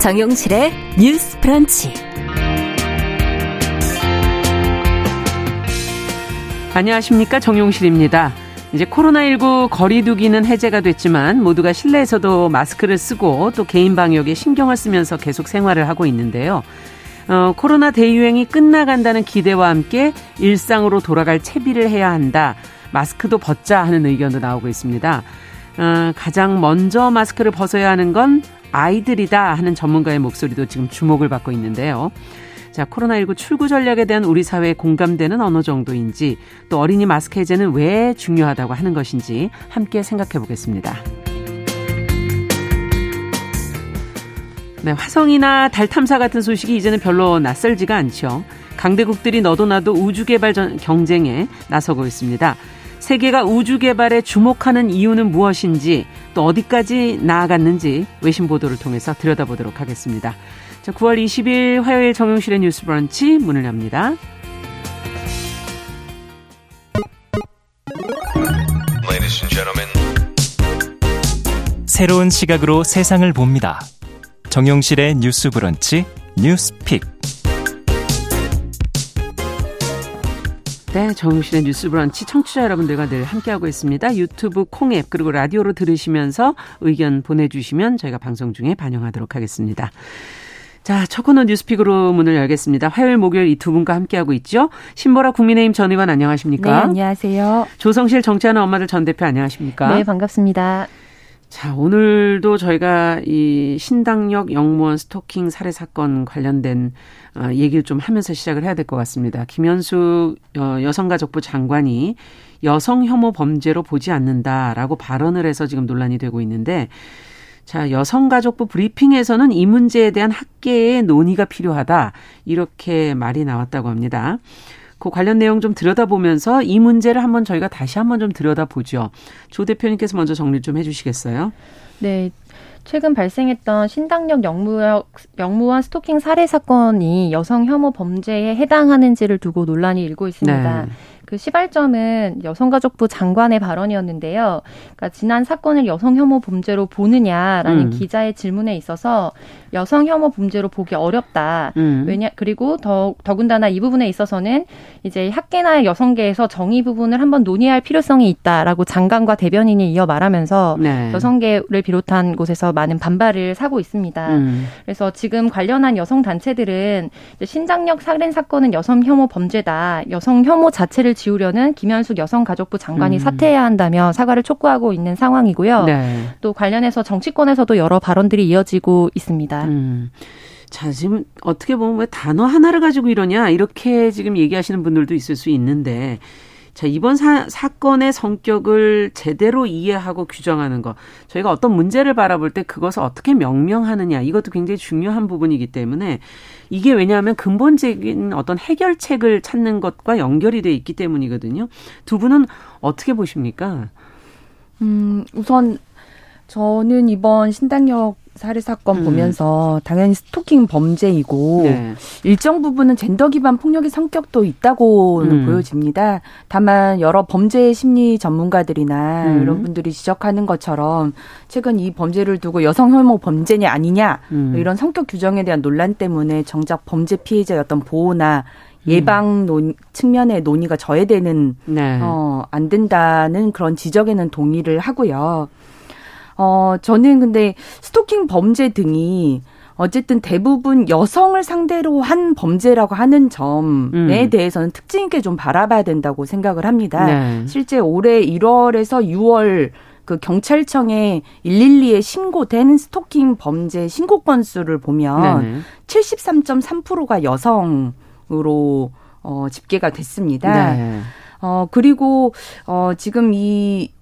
정용실의 뉴스 프런치. 안녕하십니까. 정용실입니다. 이제 코로나19 거리두기는 해제가 됐지만 모두가 실내에서도 마스크를 쓰고 또 개인 방역에 신경을 쓰면서 계속 생활을 하고 있는데요. 어, 코로나 대유행이 끝나간다는 기대와 함께 일상으로 돌아갈 채비를 해야 한다. 마스크도 벗자 하는 의견도 나오고 있습니다. 어, 가장 먼저 마스크를 벗어야 하는 건 아이들이다 하는 전문가의 목소리도 지금 주목을 받고 있는데요. 자, 코로나19 출구 전략에 대한 우리 사회의 공감대는 어느 정도인지, 또 어린이 마스크 해제는 왜 중요하다고 하는 것인지 함께 생각해 보겠습니다. 네, 화성이나 달 탐사 같은 소식이 이제는 별로 낯설지가 않죠. 강대국들이 너도 나도 우주 개발 경쟁에 나서고 있습니다. 세계가 우주 개발에 주목하는 이유는 무엇인지 또 어디까지 나아갔는지 외신 보도를 통해서 들여다보도록 하겠습니다. 자, 9월 20일 화요일 정용실의 뉴스 브런치 문을 엽니다. 새로운 시각으로 세상을 봅니다. 정용실의 뉴스 브런치 뉴스 픽. 네, 정용실의 뉴스 브런치 청취자 여러분들과 늘 함께하고 있습니다. 유튜브 콩앱 그리고 라디오로 들으시면서 의견 보내주시면 저희가 방송 중에 반영하도록 하겠습니다. 자, 첫 코너 뉴스픽으로 문을 열겠습니다. 화요일, 목요일 이 두 분과 함께하고 있죠. 신보라 국민의힘 전 의원 안녕하십니까? 네, 안녕하세요. 조성실 정치하는 엄마들 전 대표 안녕하십니까? 네, 반갑습니다. 자, 오늘도 저희가 이 신당역 영무원 스토킹 살해 사건 관련된 어, 얘기를 좀 하면서 시작을 해야 될 것 같습니다. 김현수 어, 여성가족부 장관이 여성 혐오 범죄로 보지 않는다라고 발언을 해서 지금 논란이 되고 있는데 자, 여성가족부 브리핑에서는 이 문제에 대한 학계의 논의가 필요하다. 이렇게 말이 나왔다고 합니다. 그 관련 내용 좀 들여다보면서 이 문제를 한번 저희가 다시 한번 좀 들여다보죠. 조 대표님께서 먼저 정리 좀 해주시겠어요? 네. 최근 발생했던 신당역 영무원, 영무원 스토킹 살해 사건이 여성 혐오 범죄에 해당하는지를 두고 논란이 일고 있습니다. 네. 그 시발점은 여성가족부 장관의 발언이었는데요. 그러니까 지난 사건을 여성 혐오 범죄로 보느냐라는 음. 기자의 질문에 있어서 여성 혐오 범죄로 보기 어렵다. 음. 왜냐 그리고 더 더군다나 이 부분에 있어서는 이제 학계나 여성계에서 정의 부분을 한번 논의할 필요성이 있다라고 장관과 대변인이 이어 말하면서 네. 여성계를 비롯한 곳에서 많은 반발을 사고 있습니다. 음. 그래서 지금 관련한 여성 단체들은 신장력 살인 사건은 여성 혐오 범죄다. 여성 혐오 자체를 지우려는 김현숙 여성가족부 장관이 음. 사퇴해야 한다며 사과를 촉구하고 있는 상황이고요. 네. 또 관련해서 정치권에서도 여러 발언들이 이어지고 있습니다. 음. 자, 지금 어떻게 보면 왜 단어 하나를 가지고 이러냐 이렇게 지금 얘기하시는 분들도 있을 수 있는데 자, 이번 사, 사건의 성격을 제대로 이해하고 규정하는 것. 저희가 어떤 문제를 바라볼 때 그것을 어떻게 명명하느냐. 이것도 굉장히 중요한 부분이기 때문에 이게 왜냐하면 근본적인 어떤 해결책을 찾는 것과 연결이 돼 있기 때문이거든요. 두 분은 어떻게 보십니까? 음, 우선 저는 이번 신당역 살해 사건 음. 보면서 당연히 스토킹 범죄이고 네. 일정 부분은 젠더 기반 폭력의 성격도 있다고는 음. 보여집니다. 다만 여러 범죄 심리 전문가들이나 음. 이런 분들이 지적하는 것처럼 최근 이 범죄를 두고 여성 혐오 범죄냐 아니냐 음. 이런 성격 규정에 대한 논란 때문에 정작 범죄 피해자의 어떤 보호나 음. 예방 논, 측면의 논의가 저해되는 네. 어, 안 된다는 그런 지적에는 동의를 하고요. 어, 저는 근데 스토킹 범죄 등이 어쨌든 대부분 여성을 상대로 한 범죄라고 하는 점에 음. 대해서는 특징 있게 좀 바라봐야 된다고 생각을 합니다. 네. 실제 올해 1월에서 6월 그 경찰청에 112에 신고된 스토킹 범죄 신고 건수를 보면 네네. 73.3%가 여성으로 어 집계가 됐습니다. 네. 어 그리고 어 지금 이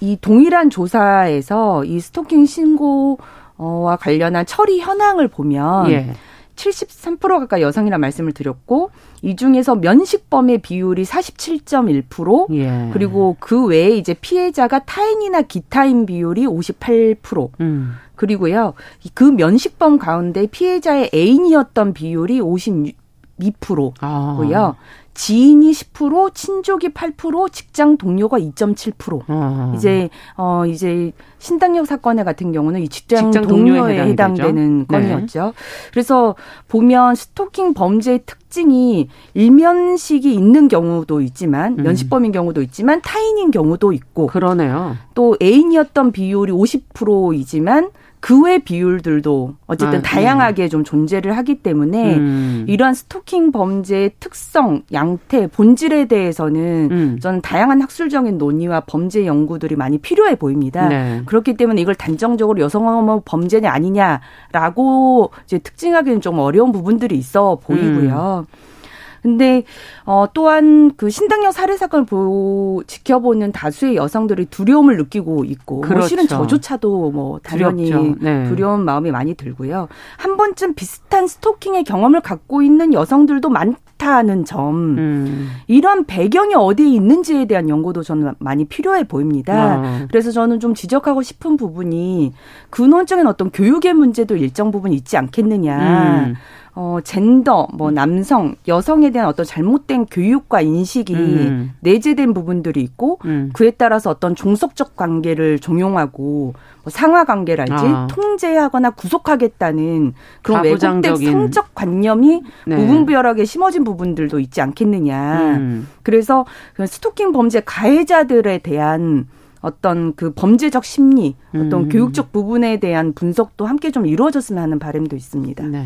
이 동일한 조사에서 이 스토킹 신고와 관련한 처리 현황을 보면 예. 73% 가까이 여성이라 말씀을 드렸고 이 중에서 면식범의 비율이 47.1% 예. 그리고 그 외에 이제 피해자가 타인이나 기타인 비율이 58% 음. 그리고요 그 면식범 가운데 피해자의 애인이었던 비율이 52%고요. 아. 지인이 10%, 친족이 8%, 직장 동료가 2.7%. 어. 이제 어 이제 신당역 사건의 같은 경우는 이 직장, 직장 동료에 해당되는. 네. 건이었죠. 네. 그래서 보면 스토킹 범죄의 특징이 일면식이 있는 경우도 있지만 음. 면식범인 경우도 있지만 타인인 경우도 있고 그러네요. 또 애인이었던 비율이 50%이지만 그 외 비율들도 어쨌든 아, 다양하게 음. 좀 존재를 하기 때문에 음. 이러한 스토킹 범죄의 특성, 양태, 본질에 대해서는 음. 저는 다양한 학술적인 논의와 범죄 연구들이 많이 필요해 보입니다. 네. 그렇기 때문에 이걸 단정적으로 여성혐오 범죄냐 아니냐라고 이제 특징하기는 좀 어려운 부분들이 있어 보이고요. 음. 근데 어 또한 그 신당역 살해 사건을 보 지켜보는 다수의 여성들이 두려움을 느끼고 있고 뭐 그렇죠. 뭐 실은 저조차도 뭐 당연히 네. 두려운 마음이 많이 들고요. 한 번쯤 비슷한 스토킹의 경험을 갖고 있는 여성들도 많 다는 점 음. 이런 배경이 어디에 있는지에 대한 연구도 저는 많이 필요해 보입니다. 어. 그래서 저는 좀 지적하고 싶은 부분이 근원적인 어떤 교육의 문제도 일정 부분 있지 않겠느냐. 음. 어, 젠더, 뭐 남성, 여성에 대한 어떤 잘못된 교육과 인식이 음. 내재된 부분들이 있고 음. 그에 따라서 어떤 종속적 관계를 종용하고 뭐 상하 관계랄지 아. 통제하거나 구속하겠다는 그런 외국된 성적 관념이 네. 무분별하게 심어진 부분들도 있지 않겠느냐. 음. 그래서 그 스토킹 범죄 가해자들에 대한 어떤 그 범죄적 심리, 어떤 음. 교육적 부분에 대한 분석도 함께 좀 이루어졌으면 하는 바람도 있습니다. 네.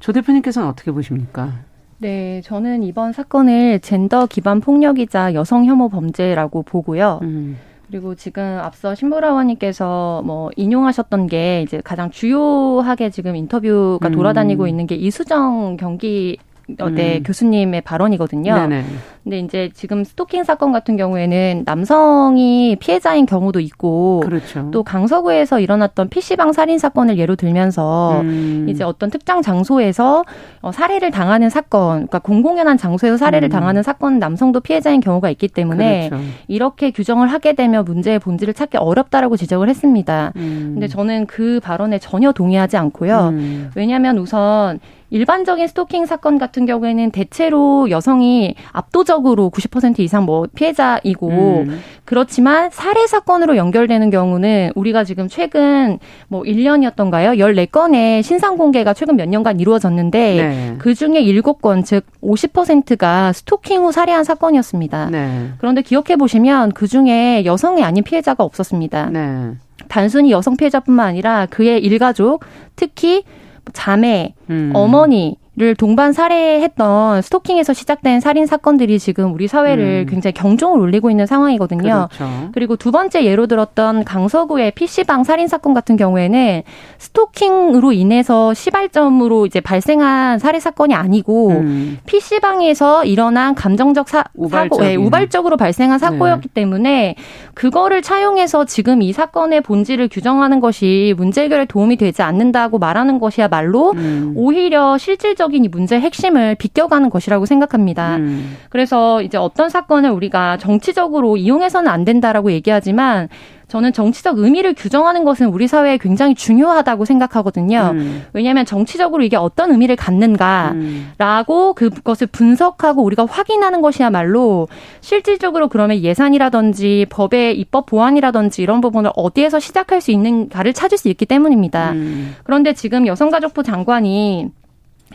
조 대표님께서는 어떻게 보십니까? 네, 저는 이번 사건을 젠더 기반 폭력이자 여성 혐오 범죄라고 보고요. 음. 그리고 지금 앞서 신보라원님께서 뭐 인용하셨던 게 이제 가장 주요하게 지금 인터뷰가 음. 돌아다니고 있는 게 이수정 경기 어,대 음. 교수님의 발언이거든요. 네네. 근데 이제 지금 스토킹 사건 같은 경우에는 남성이 피해자인 경우도 있고 그렇죠. 또 강서구에서 일어났던 PC방 살인 사건을 예로 들면서 음. 이제 어떤 특정 장소에서 어, 살해를 당하는 사건, 그러니까 공공연한 장소에서 살해를 음. 당하는 사건 남성도 피해자인 경우가 있기 때문에 그렇죠. 이렇게 규정을 하게 되면 문제의 본질을 찾기 어렵다라고 지적을 했습니다. 음. 근데 저는 그 발언에 전혀 동의하지 않고요. 음. 왜냐하면 우선 일반적인 스토킹 사건 같은 경우에는 대체로 여성이 압도적으로 90% 이상 뭐 피해자이고 음. 그렇지만 살해 사건으로 연결되는 경우는 우리가 지금 최근 뭐 1년이었던가요? 14건의 신상 공개가 최근 몇 년간 이루어졌는데 네. 그 중에 7건 즉 50%가 스토킹 후 살해한 사건이었습니다. 네. 그런데 기억해 보시면 그 중에 여성이 아닌 피해자가 없었습니다. 네. 단순히 여성 피해자뿐만 아니라 그의 일가족, 특히 자매, 음. 어머니 를 동반 살해했던 스토킹에서 시작된 살인 사건들이 지금 우리 사회를 음. 굉장히 경종을 울리고 있는 상황이거든요. 그렇죠. 그리고 두 번째 예로 들었던 강서구의 PC방 살인 사건 같은 경우에는 스토킹으로 인해서 시발점으로 이제 발생한 살해 사건이 아니고 음. PC방에서 일어난 감정적 사, 사고, 네, 우발적으로 발생한 사고였기 네. 때문에 그거를 차용해서 지금 이 사건의 본질을 규정하는 것이 문제 해결에 도움이 되지 않는다고 말하는 것이야말로 음. 오히려 실질적 실질적인 이 문제의 핵심을 비껴가는 것이라고 생각합니다. 음. 그래서 이제 어떤 사건을 우리가 정치적으로 이용해서는 안 된다라고 얘기하지만 저는 정치적 의미를 규정하는 것은 우리 사회에 굉장히 중요하다고 생각하거든요. 음. 왜냐하면 정치적으로 이게 어떤 의미를 갖는가라고 음. 그것을 분석하고 우리가 확인하는 것이야말로 실질적으로 그러면 예산이라든지 법의 입법 보완이라든지 이런 부분을 어디에서 시작할 수 있는가를 찾을 수 있기 때문입니다. 음. 그런데 지금 여성가족부 장관이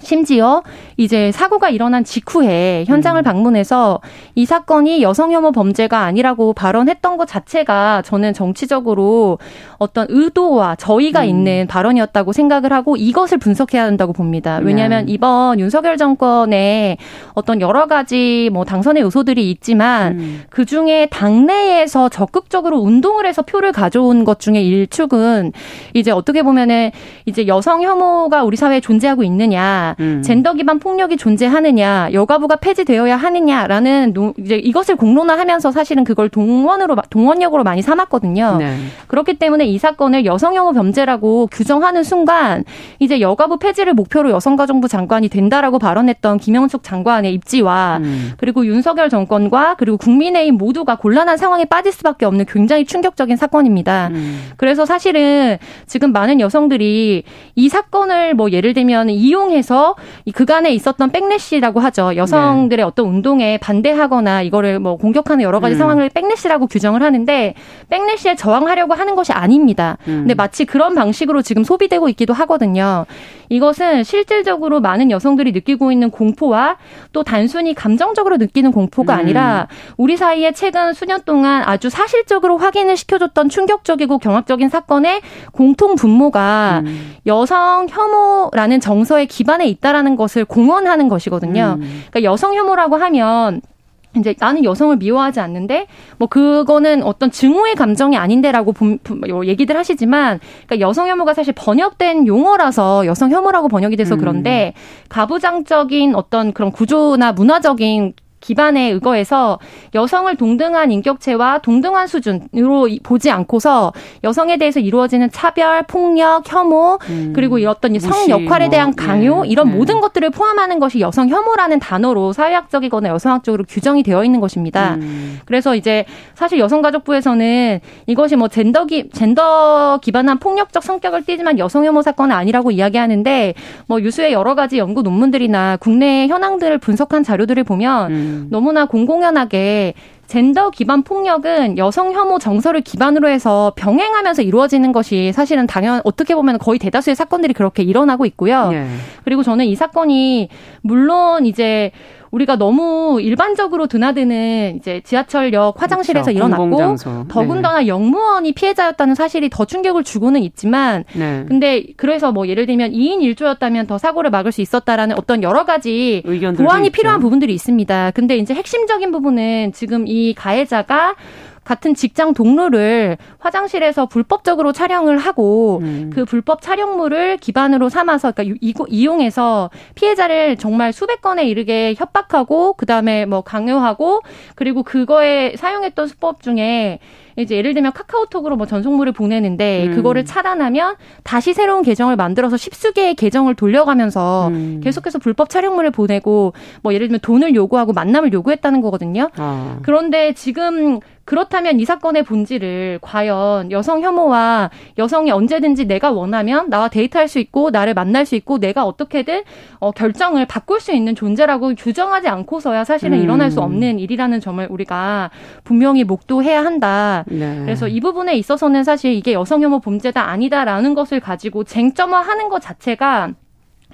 심지어 이제 사고가 일어난 직후에 현장을 음. 방문해서 이 사건이 여성혐오 범죄가 아니라고 발언했던 것 자체가 저는 정치적으로 어떤 의도와 저희가 음. 있는 발언이었다고 생각을 하고 이것을 분석해야 한다고 봅니다. 왜냐하면 네. 이번 윤석열 정권에 어떤 여러 가지 뭐 당선의 요소들이 있지만 음. 그 중에 당내에서 적극적으로 운동을 해서 표를 가져온 것 중에 일축은 이제 어떻게 보면은 이제 여성혐오가 우리 사회에 존재하고 있느냐 음. 젠더 기반 폭력이 존재하느냐, 여가부가 폐지되어야 하느냐라는 노, 이제 이것을 공론화하면서 사실은 그걸 동원으로 동원력으로 많이 삼았거든요. 네. 그렇기 때문에 이 사건을 여성혐오 범죄라고 규정하는 순간 이제 여가부 폐지를 목표로 여성가정부 장관이 된다라고 발언했던 김영숙 장관의 입지와 음. 그리고 윤석열 정권과 그리고 국민의힘 모두가 곤란한 상황에 빠질 수밖에 없는 굉장히 충격적인 사건입니다. 음. 그래서 사실은 지금 많은 여성들이 이 사건을 뭐 예를 들면 이용해서 그래서 이 그간에 있었던 백래시라고 하죠. 여성들의 네. 어떤 운동에 반대하거나 이거를 뭐 공격하는 여러 가지 음. 상황을 백래시라고 규정을 하는데 백래시에 저항하려고 하는 것이 아닙니다. 음. 근데 마치 그런 방식으로 지금 소비되고 있기도 하거든요. 이것은 실질적으로 많은 여성들이 느끼고 있는 공포와 또 단순히 감정적으로 느끼는 공포가 음. 아니라 우리 사이에 최근 수년 동안 아주 사실적으로 확인을 시켜줬던 충격적이고 경악적인 사건의 공통 분모가 음. 여성 혐오라는 정서의 기반 에 있다라는 것을 공언하는 것이거든요. 음. 그러니까 여성 혐오라고 하면 이제 나는 여성을 미워하지 않는데 뭐 그거는 어떤 증오의 감정이 아닌데라고 뭐 얘기들 하시지만 그러니까 여성 혐오가 사실 번역된 용어라서 여성 혐오라고 번역이 돼서 음. 그런데 가부장적인 어떤 그런 구조나 문화적인 기반에 의거해서 여성을 동등한 인격체와 동등한 수준으로 보지 않고서 여성에 대해서 이루어지는 차별, 폭력, 혐오 음, 그리고 어떤 성 역할에 대한 뭐, 강요 네, 이런 네. 모든 것들을 포함하는 것이 여성 혐오라는 단어로 사회학적이거나 여성학적으로 규정이 되어 있는 것입니다. 음. 그래서 이제 사실 여성가족부에서는 이것이 뭐 젠더 기 젠더 기반한 폭력적 성격을 띠지만 여성 혐오 사건은 아니라고 이야기하는데 뭐 유수의 여러 가지 연구 논문들이나 국내 현황들을 분석한 자료들을 보면 음. 음. 너무나 공공연하게 젠더 기반 폭력은 여성 혐오 정서를 기반으로 해서 병행하면서 이루어지는 것이 사실은 당연 어떻게 보면 거의 대다수의 사건들이 그렇게 일어나고 있고요. 예. 그리고 저는 이 사건이 물론 이제 우리가 너무 일반적으로 드나드는 이제 지하철역 화장실에서 그렇죠. 일어났고 공공장소. 더군다나 네. 영무원이 피해자였다는 사실이 더 충격을 주고는 있지만 네. 근데 그래서 뭐 예를 들면 2인 1조였다면 더 사고를 막을 수 있었다라는 어떤 여러 가지 보완이 있죠. 필요한 부분들이 있습니다. 근데 이제 핵심적인 부분은 지금 이 가해자가 같은 직장 동료를 화장실에서 불법적으로 촬영을 하고 음. 그 불법 촬영물을 기반으로 삼아서 그러니까 이용해서 피해자를 정말 수백 건에 이르게 협박하고 그다음에 뭐 강요하고 그리고 그거에 사용했던 수법 중에 이제 예를 들면 카카오톡으로 뭐 전송물을 보내는데 음. 그거를 차단하면 다시 새로운 계정을 만들어서 십수 개의 계정을 돌려가면서 음. 계속해서 불법 촬영물을 보내고 뭐 예를 들면 돈을 요구하고 만남을 요구했다는 거거든요. 아. 그런데 지금 그렇다면 이 사건의 본질을 과연 여성 혐오와 여성이 언제든지 내가 원하면 나와 데이트할 수 있고 나를 만날 수 있고 내가 어떻게든 어, 결정을 바꿀 수 있는 존재라고 규정하지 않고서야 사실은 음. 일어날 수 없는 일이라는 점을 우리가 분명히 목도해야 한다. 네. 그래서 이 부분에 있어서는 사실 이게 여성 혐오 범죄다 아니다라는 것을 가지고 쟁점화하는 것 자체가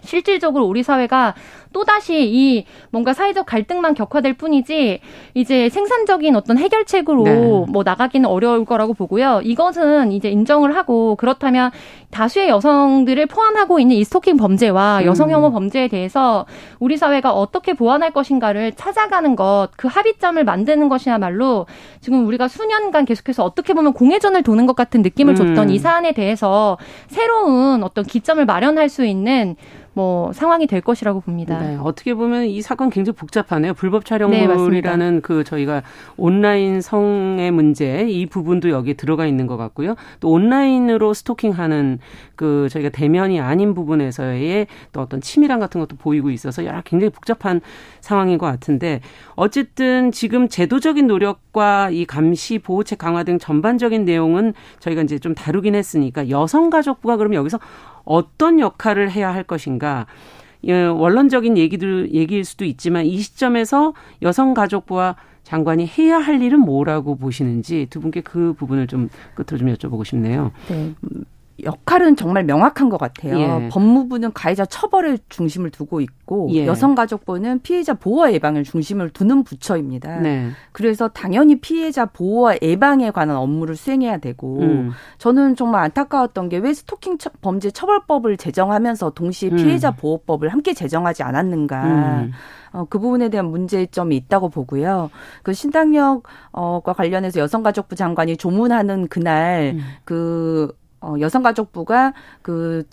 실질적으로 우리 사회가 또다시 이 뭔가 사회적 갈등만 격화될 뿐이지 이제 생산적인 어떤 해결책으로 네. 뭐 나가기는 어려울 거라고 보고요. 이것은 이제 인정을 하고 그렇다면 다수의 여성들을 포함하고 있는 이 스토킹 범죄와 음. 여성 혐오 범죄에 대해서 우리 사회가 어떻게 보완할 것인가를 찾아가는 것, 그 합의점을 만드는 것이야말로 지금 우리가 수년간 계속해서 어떻게 보면 공회전을 도는 것 같은 느낌을 줬던 음. 이 사안에 대해서 새로운 어떤 기점을 마련할 수 있는 뭐 상황이 될 것이라고 봅니다. 네, 어떻게 보면 이 사건 굉장히 복잡하네요. 불법 촬영물이라는 네, 그 저희가 온라인 성의 문제 이 부분도 여기에 들어가 있는 것 같고요. 또 온라인으로 스토킹하는 그 저희가 대면이 아닌 부분에서의 또 어떤 치밀함 같은 것도 보이고 있어서 여러 굉장히 복잡한 상황인 것 같은데 어쨌든 지금 제도적인 노력과 이 감시 보호책 강화 등 전반적인 내용은 저희가 이제 좀 다루긴 했으니까 여성가족부가 그러면 여기서 어떤 역할을 해야 할 것인가. 예, 원론적인 얘기들 얘기일 수도 있지만 이 시점에서 여성가족부와 장관이 해야 할 일은 뭐라고 보시는지 두 분께 그 부분을 좀 끝으로 좀 여쭤보고 싶네요. 네. 역할은 정말 명확한 것 같아요. 예. 법무부는 가해자 처벌을 중심을 두고 있고 예. 여성가족부는 피해자 보호 예방을 중심을 두는 부처입니다. 네. 그래서 당연히 피해자 보호와 예방에 관한 업무를 수행해야 되고 음. 저는 정말 안타까웠던 게 왜 스토킹 범죄 처벌법을 제정하면서 동시에 음. 피해자 보호법을 함께 제정하지 않았는가. 음. 어, 그 부분에 대한 문제점이 있다고 보고요. 그 신당력과 관련해서 여성가족부 장관이 조문하는 그날 음. 그 어, 여성가족부가 그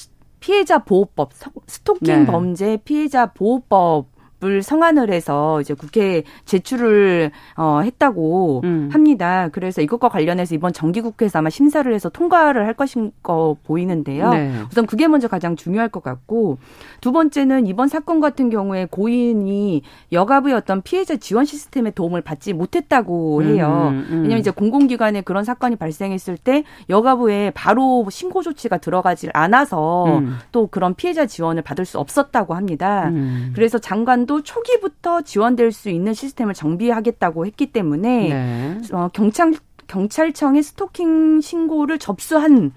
피해자 보호법, 스토킹 네. 범죄 피해자 보호법 법을 성안을 해서 이제 국회에 제출을 어, 했다고 음. 합니다. 그래서 이것과 관련해서 이번 정기국회에서 아마 심사를 해서 통과를 할 것인 거 보이는데요. 네. 우선 그게 먼저 가장 중요할 것 같고 두 번째는 이번 사건 같은 경우에 고인이 여가부의 어떤 피해자 지원 시스템의 도움을 받지 못했다고 해요. 음, 음. 왜냐하면 이제 공공기관에 그런 사건이 발생했을 때 여가부에 바로 신고 조치가 들어가질 않아서 음. 또 그런 피해자 지원을 받을 수 없었다고 합니다. 음. 그래서 장관도 초기부터 지원될 수 있는 시스템을 정비하겠다고 했기 때문에 네. 어, 경찰 경찰청에 스토킹 신고를 접수한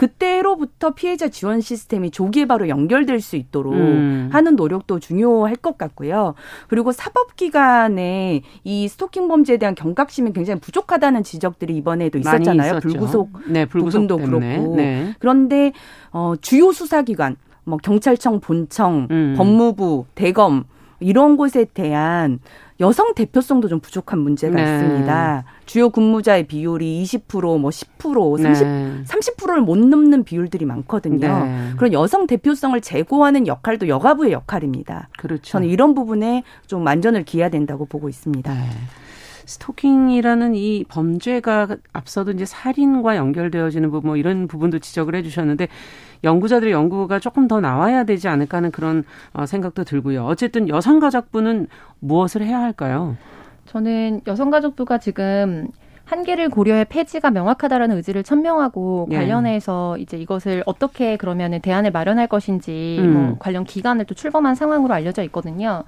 그때로부터 피해자 지원 시스템이 조기에 바로 연결될 수 있도록 음. 하는 노력도 중요할 것 같고요. 그리고 사법기관에 이 스토킹 범죄에 대한 경각심이 굉장히 부족하다는 지적들이 이번에도 있었잖아요. 불구속, 네, 불구속 부분도 때문에. 그렇고. 네. 그런데 어, 주요 수사기관, 뭐 경찰청 본청, 음. 법무부, 대검 이런 곳에 대한 여성 대표성도 좀 부족한 문제가 네. 있습니다. 주요 근무자의 비율이 20%, 뭐 10%, 30, 네. 30%를 못 넘는 비율들이 많거든요. 네. 그런 여성 대표성을 제고하는 역할도 여가부의 역할입니다. 그렇죠. 저는 이런 부분에 좀 만전을 기해야 된다고 보고 있습니다. 네. 스토킹이라는 이 범죄가 앞서도 이제 살인과 연결되어지는 부분 뭐 이런 부분도 지적을 해주셨는데 연구자들의 연구가 조금 더 나와야 되지 않을까 하는 그런 어, 생각도 들고요. 어쨌든 여성가족부는 무엇을 해야 할까요? 저는 여성가족부가 지금 한계를 고려해 폐지가 명확하다라는 의지를 천명하고 예. 관련해서 이제 이것을 어떻게 그러면은 대안을 마련할 것인지 음. 뭐 관련 기간을 또 출범한 상황으로 알려져 있거든요.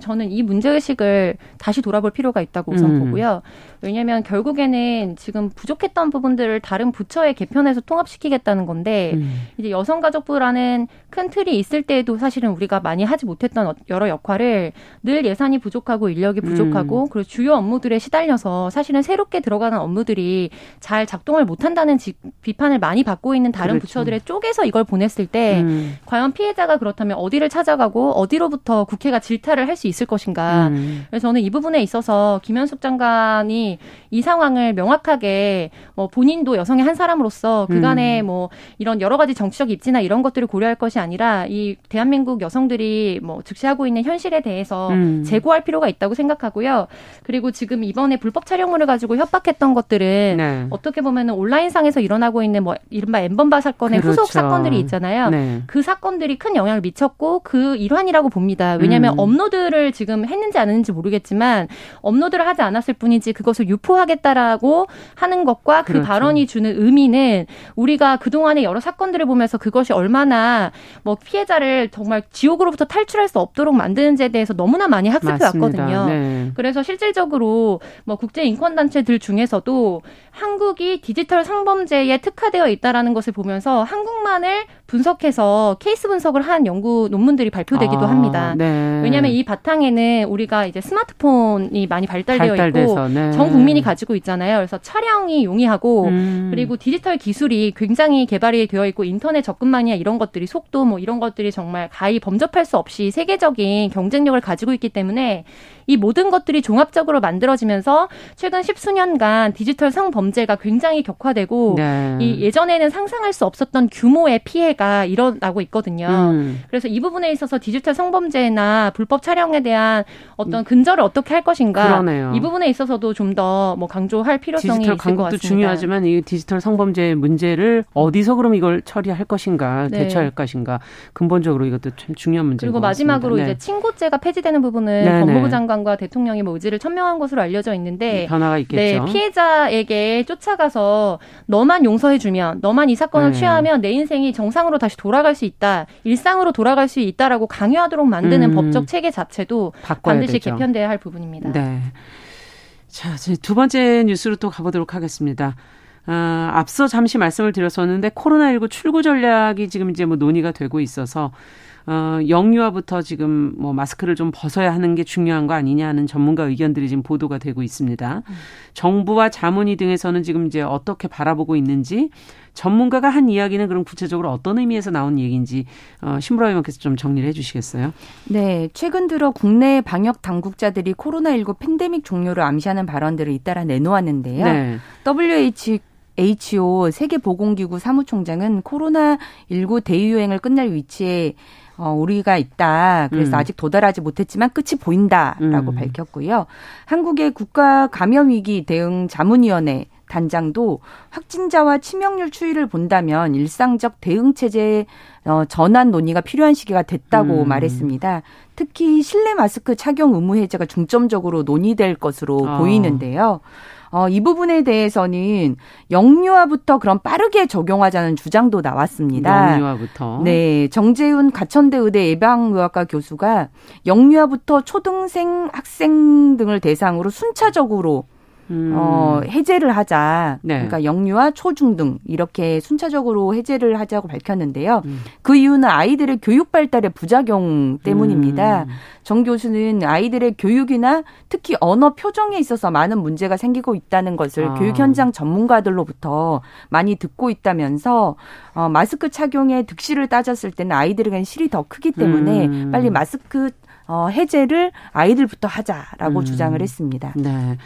저는 이 문제의식을 다시 돌아볼 필요가 있다고 우선 음. 보고요. 왜냐하면 결국에는 지금 부족했던 부분들을 다른 부처의 개편해서 통합시키겠다는 건데 음. 이제 여성가족부라는 큰 틀이 있을 때에도 사실은 우리가 많이 하지 못했던 어, 여러 역할을 늘 예산이 부족하고 인력이 부족하고 음. 그리고 주요 업무들에 시달려서 사실은 새롭게 들어가는 업무들이 잘 작동을 못한다는 지, 비판을 많이 받고 있는 다른 그렇죠. 부처들의 쪽에서 이걸 보냈을 때 음. 과연 피해자가 그렇다면 어디를 찾아가고 어디로부터 국회가 질타를 할수 있을 것인가. 음. 그래서 저는 이 부분에 있어서 김현숙 장관이 이 상황을 명확하게 뭐 본인도 여성의 한 사람으로서 그간에 음. 뭐 이런 여러 가지 정치적 입지나 이런 것들을 고려할 것이 아니라 이 대한민국 여성들이 뭐 즉시하고 있는 현실에 대해서 음. 재고할 필요가 있다고 생각하고요. 그리고 지금 이번에 불법 촬영물을 가지고 협박했던 것들은 네. 어떻게 보면은 온라인상에서 일어나고 있는 뭐 이른바 엠번바 사건의 그렇죠. 후속 사건들이 있잖아요. 네. 그 사건들이 큰 영향을 미쳤고 그 일환이라고 봅니다. 왜냐하면 음. 업로드를 지금 했는지 안 했는지 모르겠지만 업로드를 하지 않았을 뿐이지 그것을 유포하 하겠다라고 하는 것과 그 그렇죠. 발언이 주는 의미는 우리가 그동안의 여러 사건들을 보면서 그것이 얼마나 뭐 피해자를 정말 지옥으로부터 탈출할 수 없도록 만드는지에 대해서 너무나 많이 학습해 왔거든요. 네. 그래서 실질적으로 뭐 국제 인권 단체들 중에서도 한국이 디지털 성범죄에 특화되어 있다라는 것을 보면서 한국만을 분석해서 케이스 분석을 한 연구 논문들이 발표되기도 아, 합니다. 네. 왜냐하면 이 바 탕에는 우리가 이제 스마트폰이 많이 발달되어 발달돼서, 있고 네. 전 국민이 가지고 있잖아요. 그래서 촬영이 용이하고 음. 그리고 디지털 기술이 굉장히 개발이 되어 있고 인터넷 접근망이나 이런 것들이 속도 뭐 이런 것들이 정말 가히 범접할 수 없이 세계적인 경쟁력을 가지고 있기 때문에 이 모든 것들이 종합적으로 만들어지면서 최근 십수년간 디지털 성범죄가 굉장히 격화되고 네. 이 예전에는 상상할 수 없었던 규모의 피해가 일어나고 있거든요. 음. 그래서 이 부분에 있어서 디지털 성범죄나 불법 촬영에 대한 어떤 근절을 어떻게 할 것인가 그러네요. 이 부분에 있어서도 좀 더 뭐 강조할 필요성이 있을 것 같습니다. 중요하지만 이 디지털 성범죄 문제를 어디서 그럼 이걸 처리할 것인가 네. 대처할 것인가 근본적으로 이것도 참 중요한 문제인 그리고 마지막으로 네. 이제 친고죄가 폐지되는 부분은 네, 법무부 네. 장관 장관과 대통령이 뭐 의지를 천명한 것으로 알려져 있는데 변화가 있겠죠. 네, 피해자에게 쫓아가서 너만 용서해주면 너만 이 사건을 네. 취하면 내 인생이 정상으로 다시 돌아갈 수 있다, 일상으로 돌아갈 수 있다라고 강요하도록 만드는 음. 법적 체계 자체도 반드시 되죠. 개편돼야 할 부분입니다. 네. 자, 두 번째 뉴스로 또 가보도록 하겠습니다. 아, 앞서 잠시 말씀을 드렸었는데 코로나19 출구 전략이 지금 이제 뭐 논의가 되고 있어서 어, 영유아부터 지금 뭐 마스크를 좀 벗어야 하는 게 중요한 거 아니냐 하는 전문가 의견들이 지금 보도가 되고 있습니다. 음. 정부와 자문위 등에서는 지금 이제 어떻게 바라보고 있는지 전문가가 한 이야기는 그럼 구체적으로 어떤 의미에서 나온 얘기인지 어, 신부라 의원께서 좀 정리를 해 주시겠어요? 네. 최근 들어 국내 방역 당국자들이 코로나19 팬데믹 종료를 암시하는 발언들을 잇따라 내놓았는데요. 네. WHO WHO 세계보건기구 사무총장은 코로나19 대유행을 끝날 위치에 어, 우리가 있다. 그래서 음. 아직 도달하지 못했지만 끝이 보인다라고 음. 밝혔고요. 한국의 국가 감염 위기 대응 자문위원회 단장도 확진자와 치명률 추이를 본다면 일상적 대응 체제 어, 전환 논의가 필요한 시기가 됐다고 음. 말했습니다. 특히 실내 마스크 착용 의무 해제가 중점적으로 논의될 것으로 아. 보이는데요. 어, 이 부분에 대해서는 영유아부터 그럼 빠르게 적용하자는 주장도 나왔습니다. 영유아부터. 네, 정재훈 가천대 의대 예방의학과 교수가 영유아부터 초등생 학생 등을 대상으로 순차적으로 음. 어, 해제를 하자. 네. 그러니까 영유아, 초중등 이렇게 순차적으로 해제를 하자고 밝혔는데요. 음. 그 이유는 아이들의 교육 발달의 부작용 때문입니다. 음. 정 교수는 아이들의 교육이나 특히 언어 표정에 있어서 많은 문제가 생기고 있다는 것을 아. 교육 현장 전문가들로부터 많이 듣고 있다면서 어, 마스크 착용의 득실을 따졌을 때는 아이들에게는 실이 더 크기 때문에 음. 빨리 마스크 어, 해제를 아이들부터 하자라고 음. 주장을 했습니다. 네.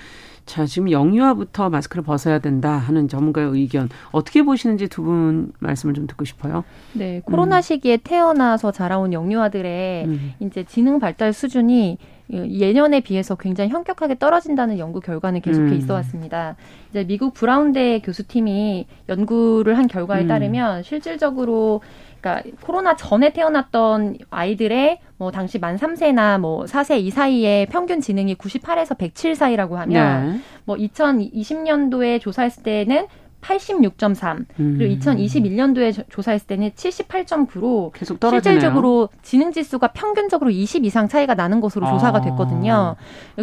자, 지금 영유아부터 마스크를 벗어야 된다 하는 전문가의 의견 어떻게 보시는지 두 분 말씀을 좀 듣고 싶어요. 네, 코로나 음. 시기에 태어나서 자라온 영유아들의 음. 이제 지능 발달 수준이 예년에 비해서 굉장히 현격하게 떨어진다는 연구 결과는 계속해 음. 있어 왔습니다. 이제 미국 브라운대 교수팀이 연구를 한 결과에 음. 따르면 실질적으로 그러니까 코로나 전에 태어났던 아이들의 뭐 당시 만 3세나 뭐 4세 이 사이에 평균 지능이 98에서 107 사이라고 하면 네. 뭐 2020년도에 조사했을 때는 86.3 음. 그리고 2021년도에 조사했을 때는 78.9로 계속 떨어지네요. 실질적으로 지능 지수가 평균적으로 20 이상 차이가 나는 것으로 아. 조사가 됐거든요.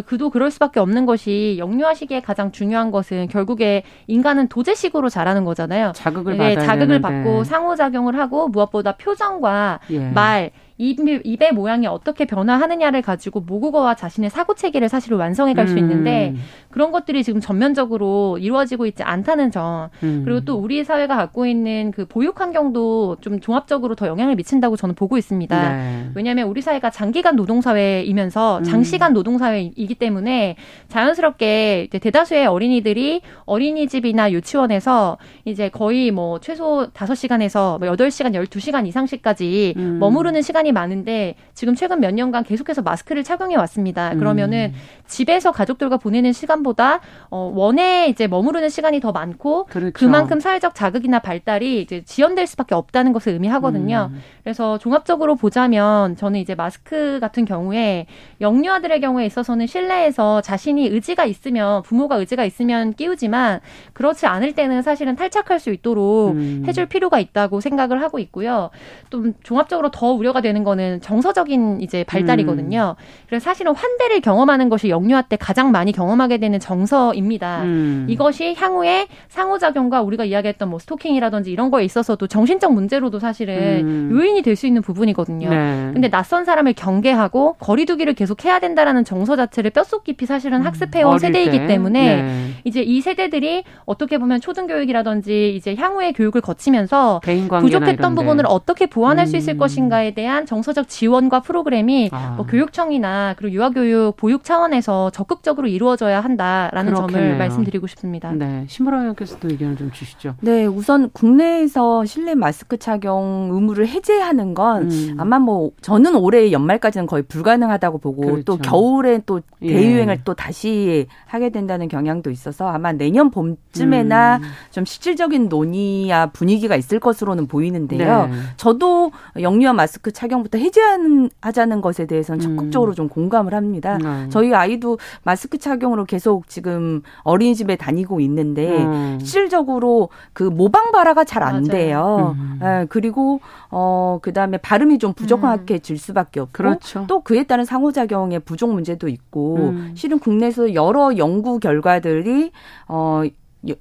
그도 그럴 수밖에 없는 것이 영유아 시기에 가장 중요한 것은 결국에 인간은 도제식으로 자라는 거잖아요. 자극을 네, 자극을 되는데. 받고 상호작용을 하고 무엇보다 표정과 예. 말 입, 입의 모양이 어떻게 변화하느냐를 가지고 모국어와 자신의 사고 체계를 사실은 완성해 갈수 음. 있는데 그런 것들이 지금 전면적으로 이루어지고 있지 않다는 점. 음. 그리고 또 우리 사회가 갖고 있는 그 보육 환경도 좀 종합적으로 더 영향을 미친다고 저는 보고 있습니다. 네. 왜냐하면 우리 사회가 장기간 노동 사회이면서 음. 장시간 노동 사회이기 때문에 자연스럽게 이제 대다수의 어린이들이 어린이집이나 유치원에서 이제 거의 뭐 최소 다섯 시간에서 뭐 여덟 시간 열두 시간 이상씩까지 음. 머무르는 시간이 많은데 지금 최근 몇 년간 계속해서 마스크를 착용해 왔습니다. 그러면은 음. 집에서 가족들과 보내는 시간보다 어, 원에 이제 머무르는 시간이 더 많고 그렇죠. 그만큼 사회적 자극이나 발달이 이제 지연될 수밖에 없다는 것을 의미하거든요. 음. 그래서 종합적으로 보자면 저는 이제 마스크 같은 경우에 영유아들의 경우에 있어서는 실내에서 자신이 의지가 있으면 부모가 의지가 있으면 끼우지만 그렇지 않을 때는 사실은 탈착할 수 있도록 음. 해줄 필요가 있다고 생각을 하고 있고요. 또 종합적으로 더 우려가 되는 거는 정서적인 이제 발달이거든요. 음. 그래서 사실은 환대를 경험하는 것이 영유아 때 가장 많이 경험하게 되는 정서입니다. 음. 이것이 향후에 상호작용과 우리가 이야기했던 뭐 스토킹이라든지 이런 거에 있어서도 정신적 문제로도 사실은 음. 요인 이 될 수 있는 부분이거든요. 네. 근데 낯선 사람을 경계하고 거리두기를 계속 해야 된다라는 정서 자체를 뼛속 깊이 사실은 음. 학습해온 세대이기 때. 때문에 네. 이제 이 세대들이 어떻게 보면 초등교육이라든지 이제 향후의 교육을 거치면서 부족했던 부분을 어떻게 보완할 수 있을 음. 것인가에 대한 정서적 지원과 프로그램이 아. 뭐 교육청이나 그리고 유아교육 보육 차원에서 적극적으로 이루어져야 한다라는 그렇겠네요. 점을 말씀드리고 싶습니다. 네, 신보라 의원께서도 의견을 좀 주시죠. 네, 우선 국내에서 실내 마스크 착용 의무를 해제하 는 건 음. 아마 뭐 저는 올해 연말까지는 거의 불가능하다고 보고 그렇죠. 또 겨울에 또 예. 대유행을 예. 또 다시 하게 된다는 경향도 있어서 아마 내년 봄쯤에나 음. 좀 실질적인 논의야 분위기가 있을 것으로는 보이는데요. 네. 저도 영유아 마스크 착용부터 해제하자는 것에 대해서는 적극적으로 음. 좀 공감을 합니다. 음. 저희 아이도 마스크 착용으로 계속 지금 어린이집에 다니고 있는데 음. 실질적으로 그 모방 발화가 잘 안 돼요. 음. 네, 그리고 어그 다음에 발음이 좀 부족하게 질 수밖에 없고 그렇죠. 또 그에 따른 상호작용의 부족 문제도 있고 음. 실은 국내에서 여러 연구 결과들이 어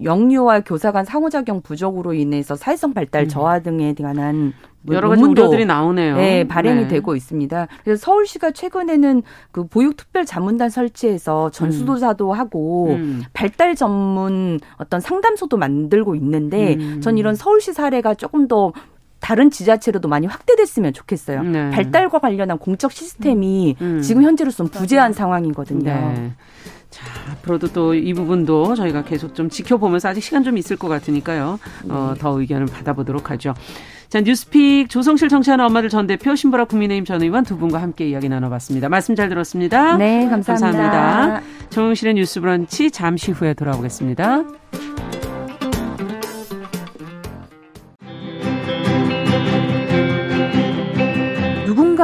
영유아 교사 간 상호작용 부족으로 인해서 사회성 발달 음. 저하 등에 관한 여러 가지 우려들이 나오네요. 네, 발행이 네. 되고 있습니다. 그래서 서울시가 최근에는 그 보육 특별 자문단 설치해서 전수조사도 음. 하고 음. 발달 전문 어떤 상담소도 만들고 있는데 음. 전 이런 서울시 사례가 조금 더 다른 지자체로도 많이 확대됐으면 좋겠어요. 네. 발달과 관련한 공적 시스템이 음. 지금 현재로서는 부재한 상황이거든요. 네. 자, 앞으로도 또 이 부분도 저희가 계속 좀 지켜보면서 아직 시간 좀 있을 것 같으니까요. 어, 네. 더 의견을 받아보도록 하죠. 자, 뉴스픽 조성실 정치하는 엄마들 전 대표 신보라 국민의힘 전 의원 두 분과 함께 이야기 나눠봤습니다. 말씀 잘 들었습니다. 네, 감사합니다. 감사합니다. 정용실의 뉴스 브런치 잠시 후에 돌아오겠습니다.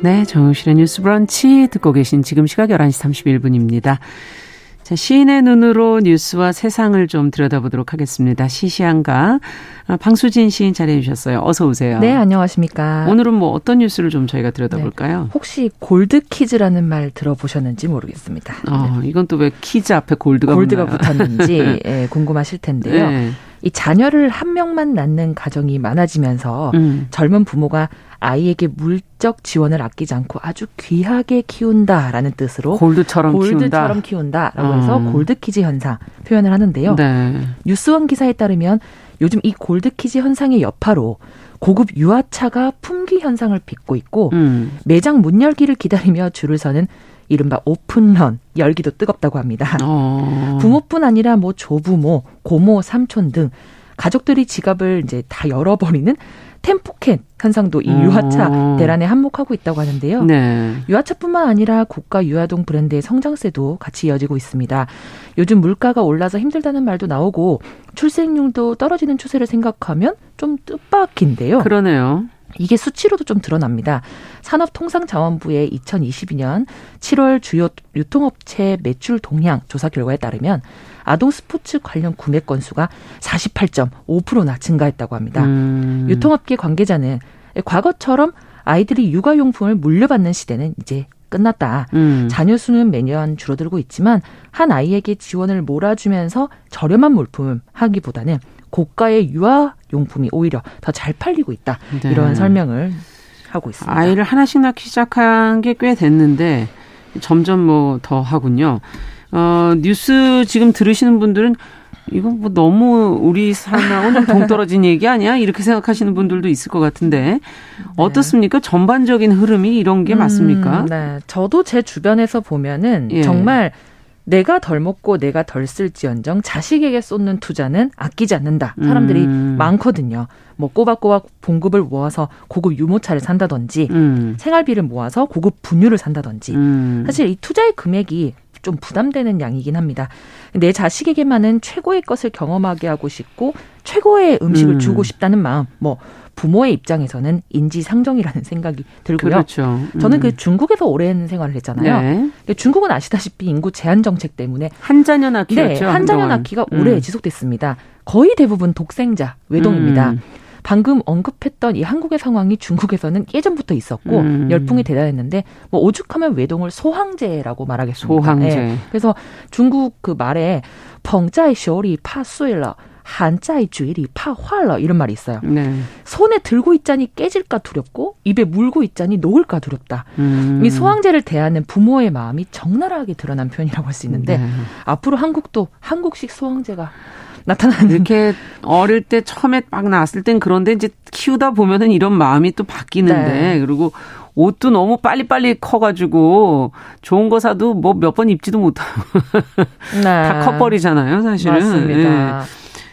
네, 정용실의 뉴스 브런치 듣고 계신 지금 시각 11시 31분입니다. 자, 시인의 눈으로 뉴스와 세상을 좀 들여다보도록 하겠습니다. 시시한가 아, 방수진 시인 자리해 주셨어요. 어서 오세요. 네, 안녕하십니까. 오늘은 뭐 어떤 뉴스를 좀 저희가 들여다볼까요? 네, 혹시 골드 퀴즈라는 말 들어보셨는지 모르겠습니다. 어, 이건 또왜 퀴즈 앞에 골드가 골드가 붙었는지 예, 궁금하실 텐데요. 네. 이 자녀를 한 명만 낳는 가정이 많아지면서 음. 젊은 부모가 아이에게 물적 지원을 아끼지 않고 아주 귀하게 키운다라는 뜻으로 골드처럼, 골드처럼 키운다. 라고 해서 음. 골드키즈 현상 표현을 하는데요. 네. 뉴스원 기사에 따르면 요즘 이 골드키즈 현상의 여파로 고급 유아차가 품귀 현상을 빚고 있고 음. 매장 문 열기를 기다리며 줄을 서는 이른바 오픈런 열기도 뜨겁다고 합니다. 어. 부모뿐 아니라 뭐 조부모, 고모, 삼촌 등 가족들이 지갑을 이제 다 열어버리는 템포캔 현상도 이 유아차 어. 대란에 한몫하고 있다고 하는데요. 네. 유아차뿐만 아니라 고가 유아동 브랜드의 성장세도 같이 이어지고 있습니다. 요즘 물가가 올라서 힘들다는 말도 나오고 출생률도 떨어지는 추세를 생각하면 좀 뜻밖인데요. 그러네요. 이게 수치로도 좀 드러납니다. 산업통상자원부의 2022년 7월 주요 유통업체 매출 동향 조사 결과에 따르면 아동 스포츠 관련 구매 건수가 48.5%나 증가했다고 합니다. 음. 유통업계 관계자는 과거처럼 아이들이 육아용품을 물려받는 시대는 이제 끝났다. 음. 자녀 수는 매년 줄어들고 있지만 한 아이에게 지원을 몰아주면서 저렴한 물품을 하기보다는 고가의 유아 용품이 오히려 더 잘 팔리고 있다. 네. 이런 설명을 하고 있습니다. 아이를 하나씩 낳기 시작한 게 꽤 됐는데 점점 뭐 더 하군요. 어, 뉴스 지금 들으시는 분들은 이거 뭐 너무 우리 삶하고 좀 동떨어진 얘기 아니야? 이렇게 생각하시는 분들도 있을 것 같은데 네. 어떻습니까? 전반적인 흐름이 이런 게 음, 맞습니까? 네, 저도 제 주변에서 보면은 예. 정말 내가 덜 먹고 내가 덜 쓸지언정 자식에게 쏟는 투자는 아끼지 않는다. 사람들이 음. 많거든요. 뭐 꼬박꼬박 봉급을 모아서 고급 유모차를 산다든지 음. 생활비를 모아서 고급 분유를 산다든지 음. 사실 이 투자의 금액이 좀 부담되는 양이긴 합니다. 내 자식에게만은 최고의 것을 경험하게 하고 싶고 최고의 음식을 음. 주고 싶다는 마음, 뭐 부모의 입장에서는 인지상정이라는 생각이 들고요. 그렇죠. 음. 저는 그 중국에서 오랜 생활을 했잖아요. 네. 중국은 아시다시피 인구 제한 정책 때문에 한 자녀 낳기였죠. 네, 한 자녀 낳기가 음. 오래 지속됐습니다. 거의 대부분 독생자 외동입니다. 음. 방금 언급했던 이 한국의 상황이 중국에서는 예전부터 있었고 음. 열풍이 대단했는데 뭐 오죽하면 외동을 소황제라고 말하겠습니다. 소황제. 네. 그래서 중국 그 말에 펑자이 쇼리 파수일러 한자의 주일이 파화러 이런 말이 있어요. 네. 손에 들고 있자니 깨질까 두렵고 입에 물고 있자니 녹을까 두렵다. 음. 이 소황제를 대하는 부모의 마음이 적나라하게 드러난 표현이라고 할 수 있는데 네. 앞으로 한국도 한국식 소황제가 나타나는 이렇게 어릴 때 처음에 막 나왔을 땐 그런데 이제 키우다 보면은 이런 마음이 또 바뀌는데 네. 그리고 옷도 너무 빨리빨리 커가지고 좋은 거 사도 뭐 몇 번 입지도 못하고 네. 다 커버리잖아요, 사실은. 맞습니다. 네.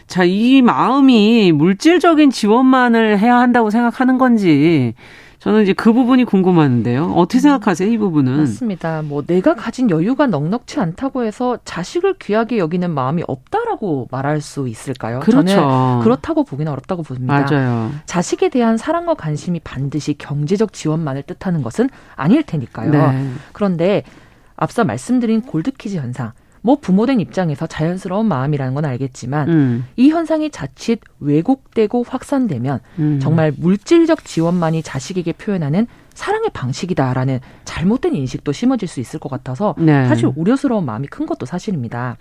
자, 이 마음이 물질적인 지원만을 해야 한다고 생각하는 건지 저는 이제 그 부분이 궁금한데요. 어떻게 생각하세요, 이 부분은? 맞습니다. 뭐 내가 가진 여유가 넉넉치 않다고 해서 자식을 귀하게 여기는 마음이 없다라고 말할 수 있을까요? 그렇죠. 저는 그렇다고 보기는 어렵다고 봅니다. 맞아요. 자식에 대한 사랑과 관심이 반드시 경제적 지원만을 뜻하는 것은 아닐 테니까요. 네. 그런데 앞서 말씀드린 골드키즈 현상, 뭐 부모된 입장에서 자연스러운 마음이라는 건 알겠지만 음. 이 현상이 자칫 왜곡되고 확산되면 음. 정말 물질적 지원만이 자식에게 표현하는 사랑의 방식이다라는 잘못된 인식도 심어질 수 있을 것 같아서 네. 사실 우려스러운 마음이 큰 것도 사실입니다.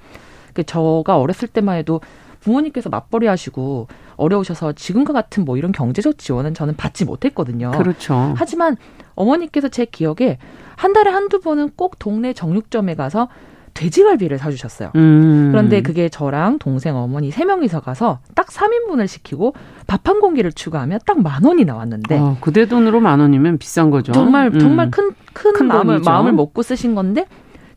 그 저가 어렸을 때만 해도 부모님께서 맞벌이 하시고 어려우셔서 지금과 같은 뭐 이런 경제적 지원은 저는 받지 못했거든요. 그렇죠. 하지만 어머니께서 제 기억에 한 달에 한두 번은 꼭 동네 정육점에 가서 돼지갈비를 사주셨어요. 음. 그런데 그게 저랑 동생 어머니 세 명이서 가서 딱 3인분을 시키고 밥 한 공기를 추가하면 딱 만 원이 나왔는데. 어, 그대 돈으로 만 원이면 비싼 거죠. 정말, 음. 정말 큰, 큰, 큰 마음을, 마음을 먹고 쓰신 건데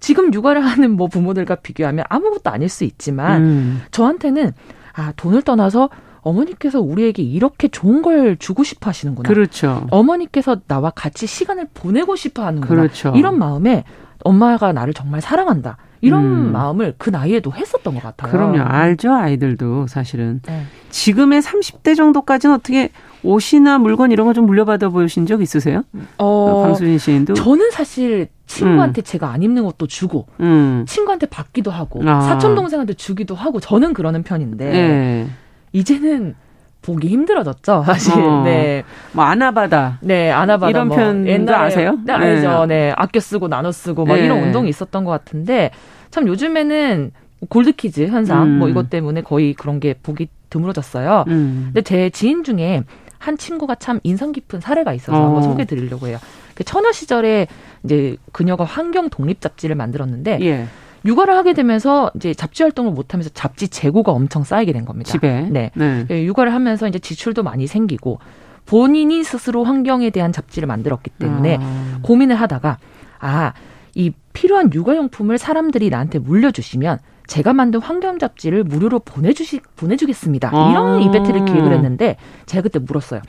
지금 육아를 하는 뭐 부모들과 비교하면 아무것도 아닐 수 있지만 음. 저한테는 아, 돈을 떠나서 어머니께서 우리에게 이렇게 좋은 걸 주고 싶어 하시는구나. 그렇죠. 어머니께서 나와 같이 시간을 보내고 싶어 하는구나. 그렇죠. 이런 마음에 엄마가 나를 정말 사랑한다. 이런 음. 마음을 그 나이에도 했었던 것 같아요. 그럼요. 알죠. 아이들도 사실은. 네. 지금의 30대 정도까지는 어떻게 옷이나 물건 이런 거 좀 물려받아 보신 적 있으세요? 어, 방수진 시인도? 저는 사실 친구한테 음. 제가 안 입는 것도 주고 음. 친구한테 받기도 하고 아. 사촌 동생한테 주기도 하고 저는 그러는 편인데 네. 이제는 보기 힘들어졌죠, 사실. 어. 네. 뭐 아나바다. 네, 아나바다. 이런 뭐 편도 아세요? 네, 알죠. 네. 네. 아껴 쓰고 나눠 쓰고 막 네. 이런 운동이 있었던 것 같은데 참 요즘에는 골드키즈 현상 음. 뭐 이것 때문에 거의 그런 게 보기 드물어졌어요. 음. 근데 제 지인 중에 한 친구가 참 인상 깊은 사례가 있어서 어. 한번 소개해 드리려고 해요. 그 처녀 시절에 이제 그녀가 환경 독립 잡지를 만들었는데 예. 육아를 하게 되면서 이제 잡지 활동을 못 하면서 잡지 재고가 엄청 쌓이게 된 겁니다. 집에. 네. 네. 예, 육아를 하면서 이제 지출도 많이 생기고 본인이 스스로 환경에 대한 잡지를 만들었기 때문에 아. 고민을 하다가 아, 이 필요한 육아용품을 사람들이 나한테 물려주시면 제가 만든 환경 잡지를 무료로 보내주시 보내주겠습니다. 아. 이런 이벤트를 기획을 했는데 제가 그때 물었어요.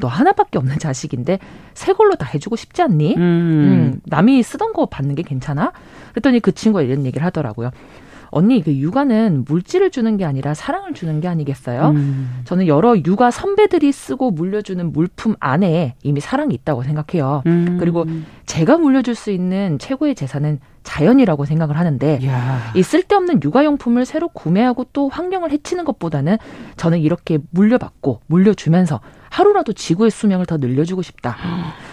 너 하나밖에 없는 자식인데 새 걸로 다 해주고 싶지 않니? 음. 음, 남이 쓰던 거 받는 게 괜찮아? 그랬더니 그 친구가 이런 얘기를 하더라고요. 언니, 그 육아는 물질을 주는 게 아니라 사랑을 주는 게 아니겠어요? 음. 저는 여러 육아 선배들이 쓰고 물려주는 물품 안에 이미 사랑이 있다고 생각해요. 음. 그리고 제가 물려줄 수 있는 최고의 재산은 자연이라고 생각을 하는데 야. 이 쓸데없는 육아용품을 새로 구매하고 또 환경을 해치는 것보다는 저는 이렇게 물려받고 물려주면서 하루라도 지구의 수명을 더 늘려주고 싶다.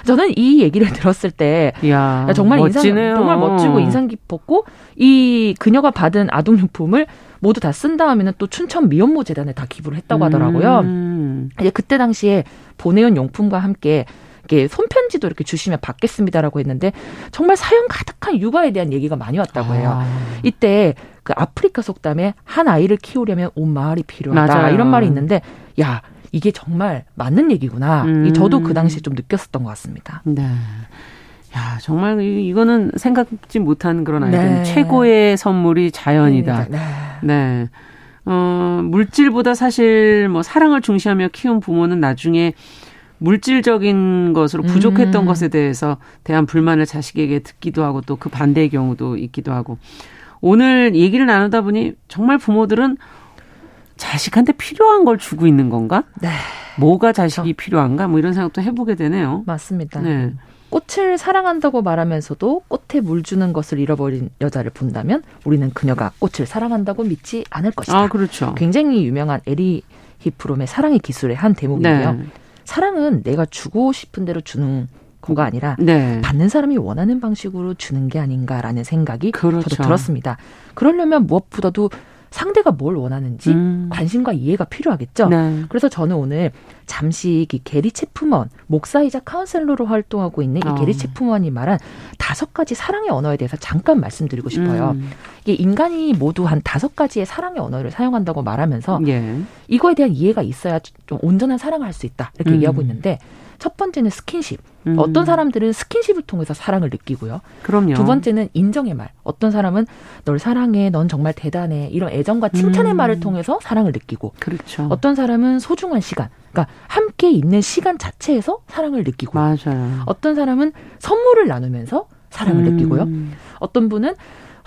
저는 이 얘기를 들었을 때 야, 정말 멋지네요. 인상 정말 멋지고 인상 깊었고 이 그녀가 받은 아동용품을 모두 다 쓴 다음에는 또 춘천 미혼모 재단에 다 기부를 했다고 하더라고요. 음. 이제 그때 당시에 보내온 용품과 함께 이렇게 손편지도 이렇게 주시면 받겠습니다라고 했는데 정말 사연 가득한 육아에 대한 얘기가 많이 왔다고 해요. 아. 이때 그 아프리카 속담에 한 아이를 키우려면 온 마을이 필요하다 맞아요. 이런 말이 있는데 야 이게 정말 맞는 얘기구나. 음. 저도 그 당시에 좀 느꼈었던 것 같습니다. 네. 야, 정말 이거는 생각지 못한 그런 아이들. 네. 최고의 선물이 자연이다. 네. 네. 어, 물질보다 사실 뭐 사랑을 중시하며 키운 부모는 나중에 물질적인 것으로 부족했던 음. 것에 대해서 대한 불만을 자식에게 듣기도 하고 또 그 반대의 경우도 있기도 하고 오늘 얘기를 나누다 보니 정말 부모들은 자식한테 필요한 걸 주고 있는 건가? 네. 뭐가 자식이 저. 필요한가? 뭐 이런 생각도 해보게 되네요. 맞습니다. 네. 꽃을 사랑한다고 말하면서도 꽃에 물 주는 것을 잃어버린 여자를 본다면 우리는 그녀가 꽃을 사랑한다고 믿지 않을 것이다. 아, 그렇죠. 굉장히 유명한 에리 히프롬의 사랑의 기술의 한 대목인데요. 네. 사랑은 내가 주고 싶은 대로 주는 거가 아니라 네. 받는 사람이 원하는 방식으로 주는 게 아닌가라는 생각이 그렇죠. 저도 들었습니다. 그러려면 무엇보다도 상대가 뭘 원하는지 음. 관심과 이해가 필요하겠죠. 네. 그래서 저는 오늘 잠시 이 게리 체프먼 목사이자 카운셀러로 활동하고 있는 이 어. 게리 체프먼이 말한 다섯 가지 사랑의 언어에 대해서 잠깐 말씀드리고 싶어요. 음. 이게 인간이 모두 한 다섯 가지의 사랑의 언어를 사용한다고 말하면서 예. 이거에 대한 이해가 있어야 좀 온전한 사랑을 할 수 있다 이렇게 음. 얘기하고 있는데 첫 번째는 스킨십. 음. 어떤 사람들은 스킨십을 통해서 사랑을 느끼고요. 그럼요. 두 번째는 인정의 말. 어떤 사람은 널 사랑해, 넌 정말 대단해. 이런 애정과 칭찬의 음. 말을 통해서 사랑을 느끼고. 그렇죠. 어떤 사람은 소중한 시간. 그러니까 함께 있는 시간 자체에서 사랑을 느끼고. 맞아요. 어떤 사람은 선물을 나누면서 사랑을 음. 느끼고요. 어떤 분은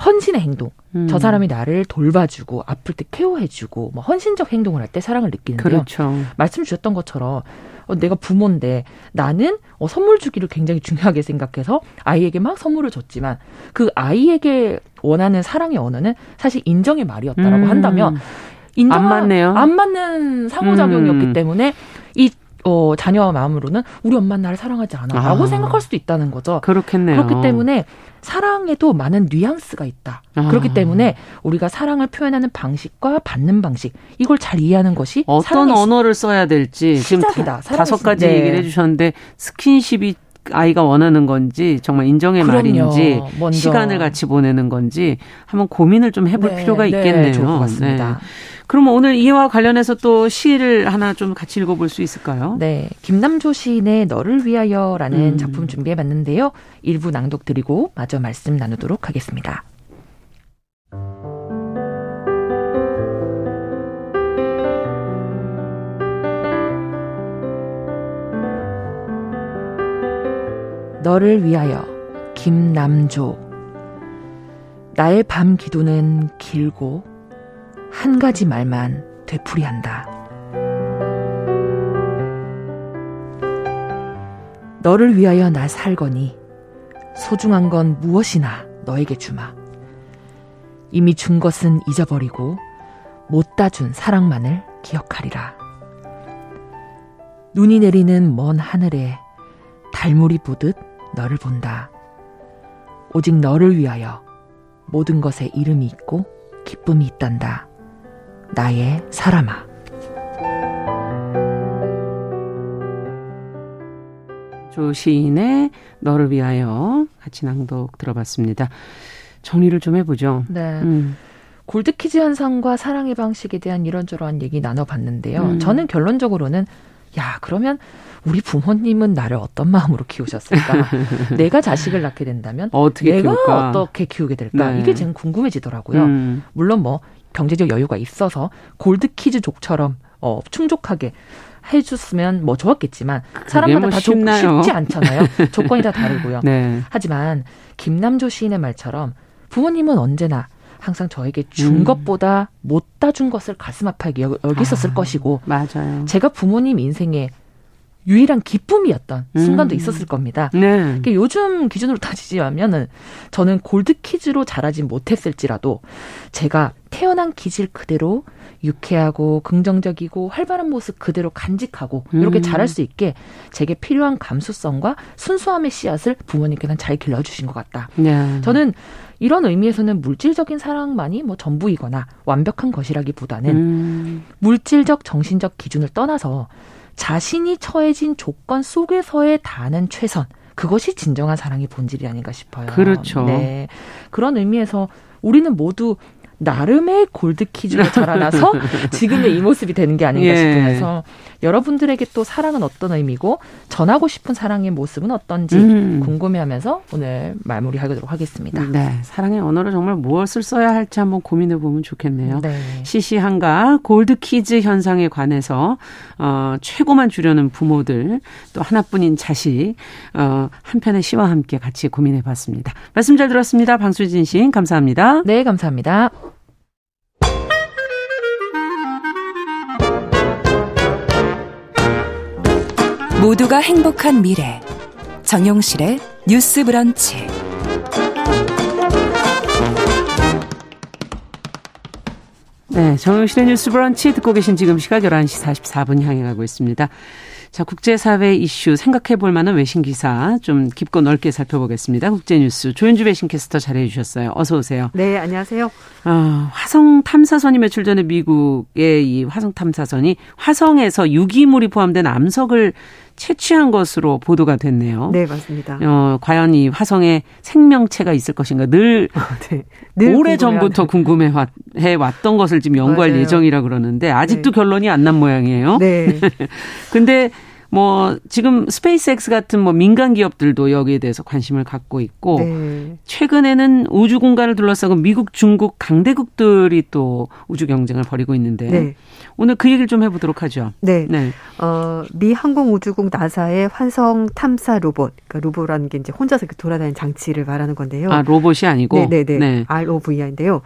헌신의 행동. 음. 저 사람이 나를 돌봐주고 아플 때 케어해주고 뭐 헌신적 행동을 할 때 사랑을 느끼는데요. 그렇죠. 말씀 주셨던 것처럼 어, 내가 부모인데 나는 어, 선물 주기를 굉장히 중요하게 생각해서 아이에게 막 선물을 줬지만 그 아이에게 원하는 사랑의 언어는 사실 인정의 말이었다라고 음. 한다면 인정 안 맞네요. 안 맞는 상호작용이었기 음. 때문에 이 어, 자녀와 마음으로는 우리 엄마는 나를 사랑하지 않아. 라고 아. 생각할 수도 있다는 거죠. 그렇겠네요. 그렇기 때문에 사랑에도 많은 뉘앙스가 있다. 아. 그렇기 때문에 우리가 사랑을 표현하는 방식과 받는 방식, 이걸 잘 이해하는 것이 어떤 언어를 써야 될지 시작이다. 지금 다, 섯 가지 네. 얘기를 해주셨는데 스킨십이 아이가 원하는 건지 정말 인정의 그럼요. 말인지 먼저. 시간을 같이 보내는 건지 한번 고민을 좀 해볼 네, 필요가 네, 있겠네요. 네, 좋을 것 같습니다. 네. 그럼 오늘 이와 관련해서 또 시를 하나 좀 같이 읽어볼 수 있을까요? 네. 김남조 시인의 너를 위하여라는 음. 작품 준비해봤는데요. 일부 낭독 드리고 마저 말씀 나누도록 하겠습니다. 너를 위하여 김남조 나의 밤 기도는 길고 한 가지 말만 되풀이한다. 너를 위하여 나 살거니 소중한 건 무엇이나 너에게 주마. 이미 준 것은 잊어버리고 못다 준 사랑만을 기억하리라. 눈이 내리는 먼 하늘에 달물이 보듯 너를 본다. 오직 너를 위하여 모든 것에 이름이 있고 기쁨이 있단다. 나의 사람아. 조시인의 너를 위하여 같이 낭독 들어봤습니다. 정리를 좀 해보죠. 네. 음. 골드키즈 현상과 사랑의 방식에 대한 이런저런 얘기 나눠봤는데요. 음. 저는 결론적으로는 야 그러면 우리 부모님은 나를 어떤 마음으로 키우셨을까? 내가 자식을 낳게 된다면 어떻게 내가 키울까? 어떻게 키우게 될까? 네. 이게 지금 궁금해지더라고요. 음. 물론 뭐 경제적 여유가 있어서 골드키즈족처럼 어, 충족하게 해줬으면 뭐 좋았겠지만 사람마다 뭐 다 조, 쉽지 않잖아요. 조건이 다 다르고요. 네. 하지만 김남조 시인의 말처럼 부모님은 언제나 항상 저에게 준 음. 것보다 못 다 준 것을 가슴 아파하게 여기 있었을 아, 것이고 맞아요. 제가 부모님 인생에 유일한 기쁨이었던 순간도 음. 있었을 겁니다. 네. 그러니까 요즘 기준으로 따지자면은 저는 골드 키즈로 자라진 못했을지라도 제가 태어난 기질 그대로 유쾌하고 긍정적이고 활발한 모습 그대로 간직하고 이렇게 음. 자랄 수 있게 제게 필요한 감수성과 순수함의 씨앗을 부모님께서는 잘 길러주신 것 같다. 네. 저는 이런 의미에서는 물질적인 사랑만이 뭐 전부이거나 완벽한 것이라기보다는 음. 물질적 정신적 기준을 떠나서 자신이 처해진 조건 속에서의 다하는 최선. 그것이 진정한 사랑의 본질이 아닌가 싶어요. 그렇죠. 네. 그런 의미에서 우리는 모두 나름의 골드 키즈로 자라나서 지금의 이 모습이 되는 게 아닌가 예. 싶으면서 여러분들에게 또 사랑은 어떤 의미고 전하고 싶은 사랑의 모습은 어떤지 음. 궁금해하면서 오늘 마무리하도록 하겠습니다. 네, 사랑의 언어를 정말 무엇을 써야 할지 한번 고민해 보면 좋겠네요. 네. 시시한가 gold kids 현상에 관해서 어, 최고만 주려는 부모들 또 하나뿐인 자식 어, 한 편의 시와 함께 같이 고민해 봤습니다. 말씀 잘 들었습니다. 방수진 씨 감사합니다. 네, 감사합니다. 모두가 행복한 미래 정용실의 뉴스 브런치 네, 정용실의 뉴스 브런치 듣고 계신 지금 시각 11시 44분 향해 가고 있습니다. 자, 국제사회 이슈 생각해 볼 만한 외신 기사 좀 깊고 넓게 살펴보겠습니다. 국제뉴스 조윤주 외신캐스터 잘해 주셨어요. 어서 오세요. 네, 안녕하세요. 어, 화성 탐사선이 며칠 전에 미국의 이 화성 탐사선이 화성에서 유기물이 포함된 암석을 채취한 것으로 보도가 됐네요. 네, 맞습니다. 어, 과연 이 화성에 생명체가 있을 것인가 늘, 어, 네. 늘 오래 전부터 궁금해 왔던 것을 지금 연구할 맞아요. 예정이라 그러는데 아직도 네. 결론이 안 난 모양이에요. 네. 근데 뭐 지금 스페이스X 같은 뭐 민간 기업들도 여기에 대해서 관심을 갖고 있고 네. 최근에는 우주 공간을 둘러싸고 미국, 중국 강대국들이 또 우주 경쟁을 벌이고 있는데 네. 오늘 그 얘기를 좀 해보도록 하죠. 네. 네. 어, 미 항공우주국 나사의 환성 탐사 로봇, 그러니까 로봇라는 게 이제 혼자서 돌아다니는 장치를 말하는 건데요. 아 로봇이 아니고. 네네네. 네, 네. 네. ROV인데요.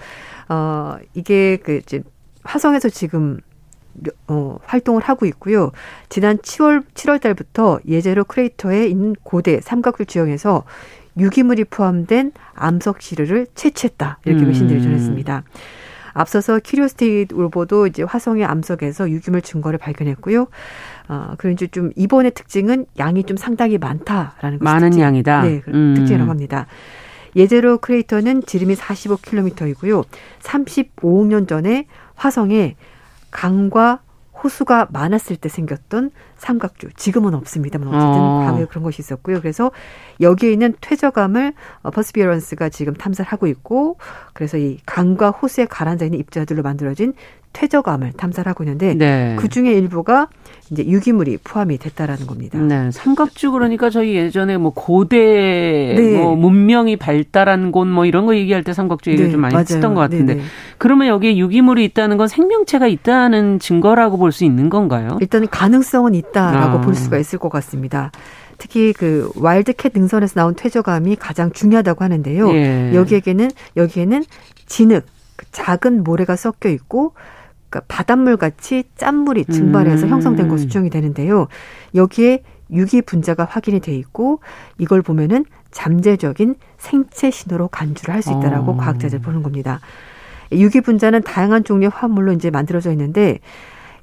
어 이게 그 이제 화성에서 지금 어, 활동을 하고 있고요. 지난 7월 7월 달부터 예제로 크레이터에 있는 고대 삼각형 지형에서 유기물이 포함된 암석 시료를 채취했다. 이렇게 음. 외신들이 전했습니다. 앞서서 키리오스테이 로보도 이제 화성의 암석에서 유기물 증거를 발견했고요. 어, 그런지 좀 이번의 특징은 양이 좀 상당히 많다라는 것이 많은 특징. 양이다. 네, 음. 특징이라고 합니다. 예제로 크레이터는 지름이 45km이고요. 35억 년 전에 화성에 강과 호수가 많았을 때 생겼던 삼각주. 지금은 없습니다만 어쨌든 어. 과거에 그런 것이 있었고요. 그래서 여기에 있는 퇴적암을 어, 퍼스비어런스가 지금 탐사를 하고 있고 그래서 이 강과 호수에 가라앉아 있는 입자들로 만들어진 퇴적암을 탐사를 하고 있는데 네. 그 중에 일부가 이제 유기물이 포함이 됐다라는 겁니다. 네, 삼각주 그러니까 저희 예전에 뭐 고대 네. 뭐 문명이 발달한 곳 뭐 이런 거 얘기할 때 삼각주 얘기를 네, 좀 많이 맞아요. 했던 것 같은데 네네. 그러면 여기에 유기물이 있다는 건 생명체가 있다는 증거라고 볼 수 있는 건가요? 일단 가능성은 있다 라고 아. 볼 수가 있을 것 같습니다. 특히 그 와일드캣 능선에서 나온 퇴적암이 가장 중요하다고 하는데요. 예. 여기에게는 여기에는 진흙 그 작은 모래가 섞여 있고 그러니까 바닷물 같이 짠물이 증발해서 음. 형성된 것으로 추정이 되는데요. 여기에 유기 분자가 확인이 돼 있고 이걸 보면은 잠재적인 생체 신호로 간주를 할 수 있다라고 어. 과학자들 보는 겁니다. 유기 분자는 다양한 종류의 화합물로 이제 만들어져 있는데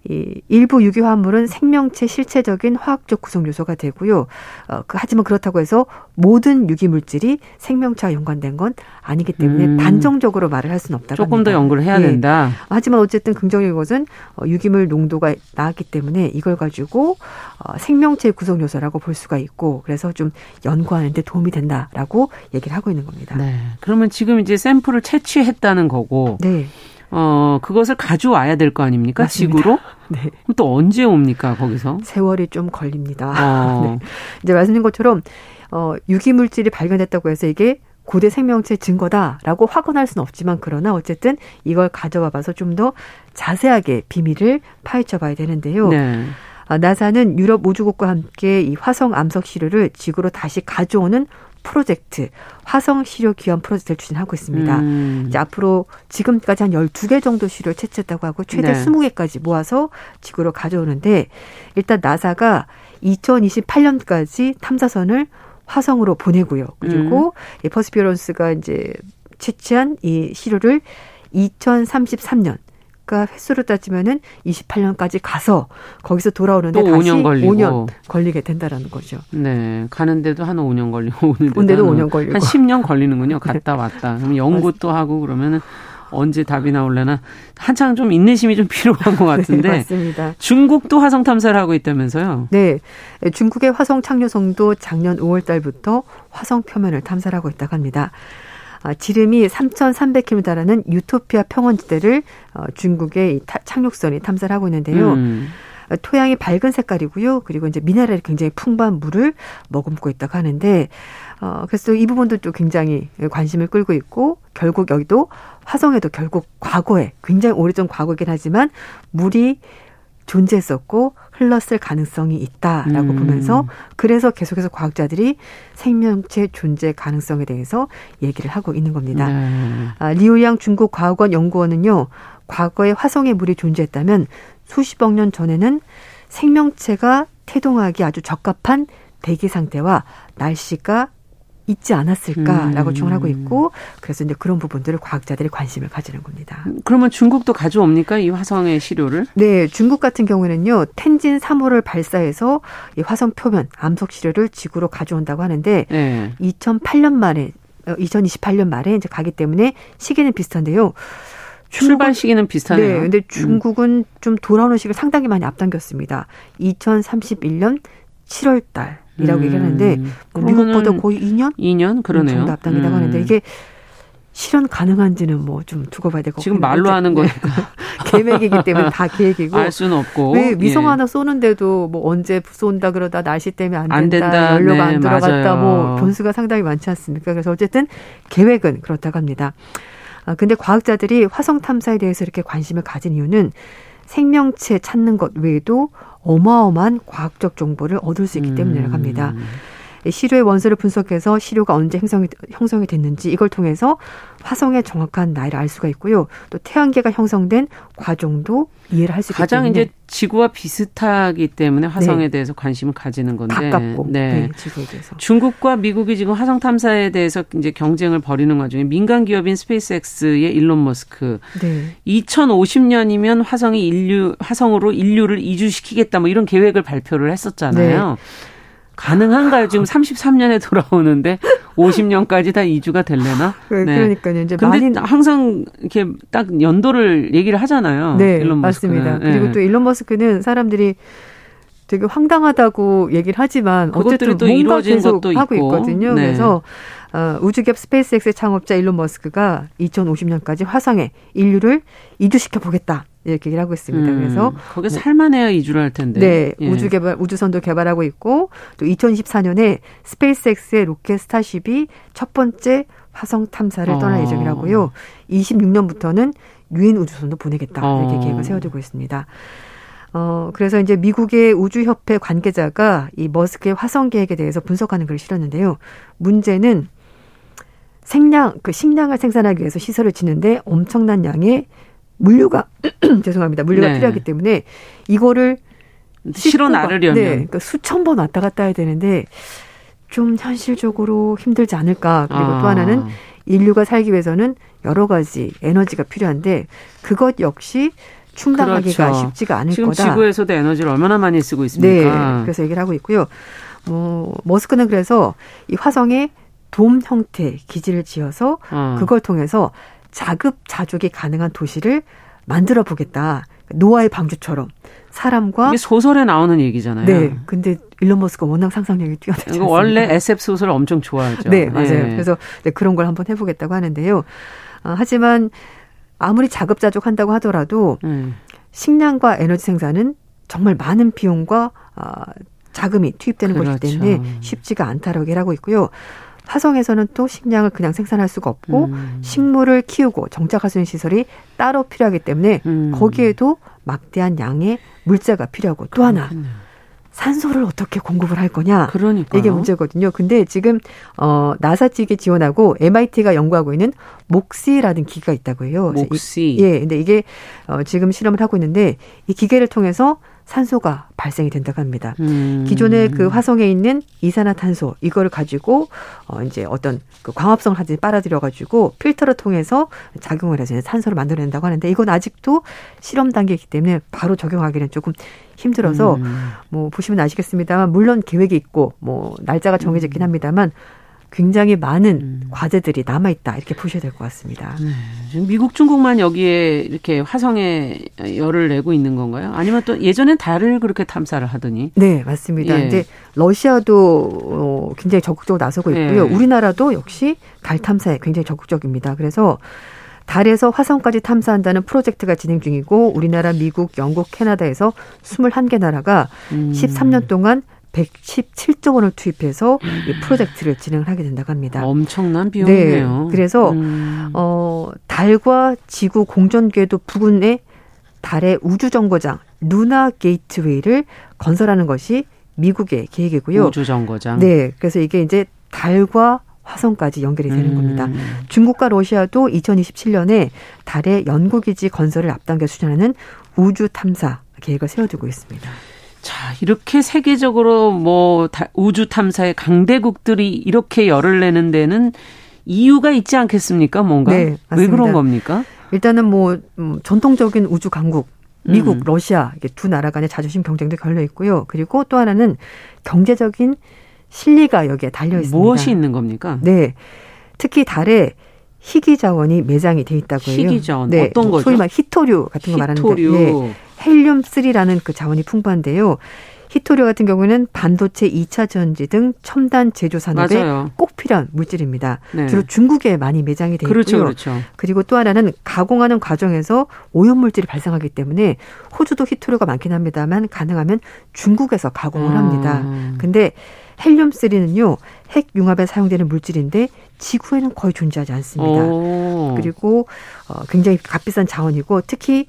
이 일부 유기 화합물은 생명체 실체적인 화학적 구성 요소가 되고요. 어, 그, 하지만 그렇다고 해서 모든 유기 물질이 생명체와 연관된 건 아니기 때문에 음. 단정적으로 말을 할 수는 없다고 조금 합니다. 더 연구를 해야 예. 된다. 하지만 어쨌든 긍정적인 것은 어, 유기물 농도가 나왔기 때문에 이걸 가지고 어, 생명체 구성 요소라고 볼 수가 있고 그래서 좀 연구하는 데 도움이 된다라고 얘기를 하고 있는 겁니다. 네. 그러면 지금 이제 샘플을 채취했다는 거고 네. 어, 그것을 가져와야 될 거 아닙니까? 맞습니다. 지구로? 네. 또 언제 옵니까, 거기서? 세월이 좀 걸립니다. 어. 네. 이제 말씀드린 것처럼, 어, 유기물질이 발견됐다고 해서 이게 고대 생명체 증거다라고 확언할 수는 없지만 그러나 어쨌든 이걸 가져와 봐서 좀 더 자세하게 비밀을 파헤쳐 봐야 되는데요. 네. 아, 나사는 유럽 우주국과 함께 이 화성 암석 시료를 지구로 다시 가져오는 프로젝트 화성 시료 기원 프로젝트를 추진하고 있습니다. 음. 이제 앞으로 지금까지 한 12개 정도 시료를 채취했다고 하고 최대 네. 20개까지 모아서 지구로 가져오는데 일단 나사가 2028년까지 탐사선을 화성으로 보내고요. 그리고 음. 퍼스피어런스가 이제 채취한 이 시료를 2033년 그러니까 횟수로 따지면은 28년까지 가서 거기서 돌아오는데 또 다시 5년, 걸리고. 5년 걸리게 된다라는 거죠. 네, 가는데도 한 5년 걸리고 오는데도, 오는데도 5년 걸리고 한 10년 걸리는군요. 갔다 왔다. 그럼 연구 또 하고 그러면은 언제 답이 나올려나 한창 좀 인내심이 좀 필요한 것 같은데. 네, 맞습니다. 중국도 화성 탐사를 하고 있다면서요? 네. 중국의 화성 착륙성도 작년 5월 달부터 화성 표면을 탐사를 하고 있다고 합니다. 아, 지름이 3,300km 달하는 유토피아 평원지대를 어, 중국의 착륙선이 탐사를 하고 있는데요. 음. 토양이 밝은 색깔이고요. 그리고 이제 미네랄이 굉장히 풍부한 물을 머금고 있다고 하는데, 어, 그래서 이 부분도 또 굉장히 관심을 끌고 있고, 결국 여기도 화성에도 결국 과거에, 굉장히 오래전 과거이긴 하지만, 물이 존재했었고 흘렀을 가능성이 있다라고 음. 보면서 그래서 계속해서 과학자들이 생명체 존재 가능성에 대해서 얘기를 하고 있는 겁니다. 네. 아, 리우양 중국 과학원 연구원은요, 과거에 화성에 물이 존재했다면 수십억 년 전에는 생명체가 태동하기 아주 적합한 대기 상태와 날씨가 있지 않았을까라고 음. 주장을 하고 있고 그래서 이제 그런 부분들을 과학자들이 관심을 가지는 겁니다. 그러면 중국도 가져옵니까 이 화성의 시료를? 네, 중국 같은 경우에는요 텐진 3호를 발사해서 이 화성 표면 암석 시료를 지구로 가져온다고 하는데 네. 2008년 말에 2028년 어, 말에 이제 가기 때문에 시기는 비슷한데요. 출발 시기는 비슷하네요. 네, 근데 중국은 음. 좀 돌아오는 시기를 상당히 많이 앞당겼습니다. 2031년 7월 달 이라고 음. 얘기하는데 뭐 미국보다 거의 2년? 2년 그러네요. 정도 앞당기다고 음. 하는데 이게 실현 가능한지는 뭐 좀 두고 봐야 되고 지금 말로 하는 거니까 계획이기 때문에 다 계획이고 알 수는 없고 왜 위성 예. 하나 쏘는데도 뭐 언제 쏜다 그러다 날씨 때문에 안 된다, 안 된다. 연료가 네, 안 들어갔다 맞아요. 뭐 변수가 상당히 많지 않습니까? 그래서 어쨌든 계획은 그렇다고 합니다. 아 근데 과학자들이 화성 탐사에 대해서 이렇게 관심을 가진 이유는 생명체 찾는 것 외에도 어마어마한 과학적 정보를 얻을 수 있기 때문이라고 합니다. 음. 시료의 원소를 분석해서 시료가 언제 형성이, 형성이 됐는지 이걸 통해서 화성의 정확한 나이를 알 수가 있고요. 또 태양계가 형성된 과정도 이해를 할 수 있기 가장 이제 지구와 비슷하기 때문에 화성에 네. 대해서 관심을 가지는 건데 가깝고 네. 네, 지구에 대해서 중국과 미국이 지금 화성 탐사에 대해서 이제 경쟁을 벌이는 와중에 민간 기업인 스페이스X의 일론 머스크 네. 2050년이면 화성이 인류 화성으로 인류를 이주시키겠다 뭐 이런 계획을 발표를 했었잖아요. 네. 가능한가요? 지금 33년에 돌아오는데 50년까지 다 이주가 될래나? 네. 그러니까요. 이제 근데 많이... 항상 이렇게 딱 연도를 얘기를 하잖아요. 네, 일론 맞습니다. 네. 그리고 또 일론 머스크는 사람들이 되게 황당하다고 얘기를 하지만 어쨌든 또 뭔가 계속 하고 있고. 있거든요. 네. 그래서 어, 우주기업 스페이스X의 창업자 일론 머스크가 2050년까지 화성에 인류를 이주시켜 보겠다. 이렇게 얘기를 하고 있습니다. 음, 그래서 거기 살만해야 이주를 할 텐데. 네, 예. 우주 개발 우주선도 개발하고 있고 또 2024년에 스페이스X의 로켓 스타쉽이 첫 번째 화성 탐사를 어. 떠날 예정이라고요. 26년부터는 유인 우주선도 보내겠다 이렇게 어. 계획을 세워두고 있습니다. 어, 그래서 이제 미국의 우주협회 관계자가 이 머스크의 화성 계획에 대해서 분석하는 글을 실었는데요. 문제는 생량, 그 식량을 생산하기 위해서 시설을 짓는데 엄청난 양의 물류가 죄송합니다. 물류가 네. 필요하기 때문에 이거를 실어 나르려면 네, 그러니까 수천 번 왔다 갔다 해야 되는데 좀 현실적으로 힘들지 않을까. 그리고 아. 또 하나는 인류가 살기 위해서는 여러 가지 에너지가 필요한데 그것 역시 충당하기가 그렇죠. 쉽지가 않을 지금 거다. 지구에서도 에너지를 얼마나 많이 쓰고 있습니까? 네, 그래서 얘기를 하고 있고요. 뭐 머스크는 그래서 이 화성에 돔 형태 기지를 지어서 어. 그걸 통해서 자급자족이 가능한 도시를 만들어 보겠다. 노아의 방주처럼 사람과 이게 소설에 나오는 얘기잖아요. 네. 근데 일론 머스크가 워낙 상상력이 뛰어나지 원래 SF 소설 엄청 좋아하죠. 네, 맞아요. 네. 그래서 네, 그런 걸 한번 해보겠다고 하는데요. 어, 하지만 아무리 자급자족 한다고 하더라도 음. 식량과 에너지 생산은 정말 많은 비용과 어, 자금이 투입되는 그렇죠. 것이기 때문에 쉽지가 않다라고 얘기하고 있고요. 화성에서는 또 식량을 그냥 생산할 수가 없고 음. 식물을 키우고 정착할 수 있는 시설이 따로 필요하기 때문에 음. 거기에도 막대한 양의 물자가 필요하고 또 하나 산소를 어떻게 공급을 할 거냐. 그러니까 이게 문제거든요. 근데 지금 어 나사 측이 지원하고 MIT가 연구하고 있는 목시라는 기계가 있다고 해요. 목시. 예. 근데 이게 어 지금 실험을 하고 있는데 이 기계를 통해서 산소가 발생이 된다고 합니다. 음. 기존의 그 화성에 있는 이산화탄소 이거를 가지고 어 이제 어떤 그 광합성을 하지 빨아들여 가지고 필터를 통해서 작용을 해서 산소를 만들어낸다고 하는데 이건 아직도 실험 단계이기 때문에 바로 적용하기는 조금 힘들어서 음. 뭐 보시면 아시겠습니다만 물론 계획이 있고 뭐 날짜가 음. 합니다만 굉장히 많은 음. 과제들이 남아 있다 이렇게 보셔야 될 것 같습니다. 네. 미국, 중국만 여기에 이렇게 화성에 열을 내고 있는 건가요? 아니면 또 예전엔 달을 그렇게 탐사를 하더니? 네, 맞습니다. 예. 이제 러시아도 어, 굉장히 적극적으로 나서고 있고요. 예. 우리나라도 역시 달 탐사에 굉장히 적극적입니다. 그래서 달에서 화성까지 탐사한다는 프로젝트가 진행 중이고 우리나라, 미국, 영국, 캐나다에서 21개 나라가 음. 13년 동안 117조 원을 투입해서 이 음. 프로젝트를 진행을 하게 된다고 합니다. 엄청난 비용이네요. 네. 그래서 음. 어 달과 지구 공전 궤도 부근에 달의 우주 정거장 루나 게이트웨이를 건설하는 것이 미국의 계획이고요. 우주 정거장. 네. 그래서 이게 이제 달과 화성까지 연결이 되는 음. 겁니다. 중국과 러시아도 2027년에 달의 연구기지 건설을 앞당겨 수행하는 우주 탐사 계획을 세워두고 있습니다. 자, 이렇게 세계적으로 뭐 우주 탐사의 강대국들이 이렇게 열을 내는 데는 이유가 있지 않겠습니까? 뭔가 네, 왜 그런 겁니까? 일단은 뭐 음, 전통적인 우주 강국 미국, 음. 러시아 두 나라 간의 자존심 경쟁도 걸려 있고요. 그리고 또 하나는 경제적인 실리가 여기에 달려 있습니다. 무엇이 있는 겁니까? 네. 특히 달에 희귀 자원이 매장이 돼 있다고 해요. 희귀 자원 네. 어떤 거죠? 소위 말 히토류 같은 거 말하는데 네. 헬륨3라는 그 자원이 풍부한데요. 히토리오 같은 경우는 반도체 2차 전지 등 첨단 제조 산업에 맞아요. 꼭 필요한 물질입니다. 네. 주로 중국에 많이 매장이 되어 그렇죠, 있고요. 그렇죠. 그리고 또 하나는 가공하는 과정에서 오염 물질이 발생하기 때문에 호주도 히토리오가 많긴 합니다만 가능하면 중국에서 가공을 합니다. 음. 근데 헬륨 3는요 핵 융합에 사용되는 물질인데 지구에는 거의 존재하지 않습니다. 오. 그리고 어, 굉장히 값비싼 자원이고 특히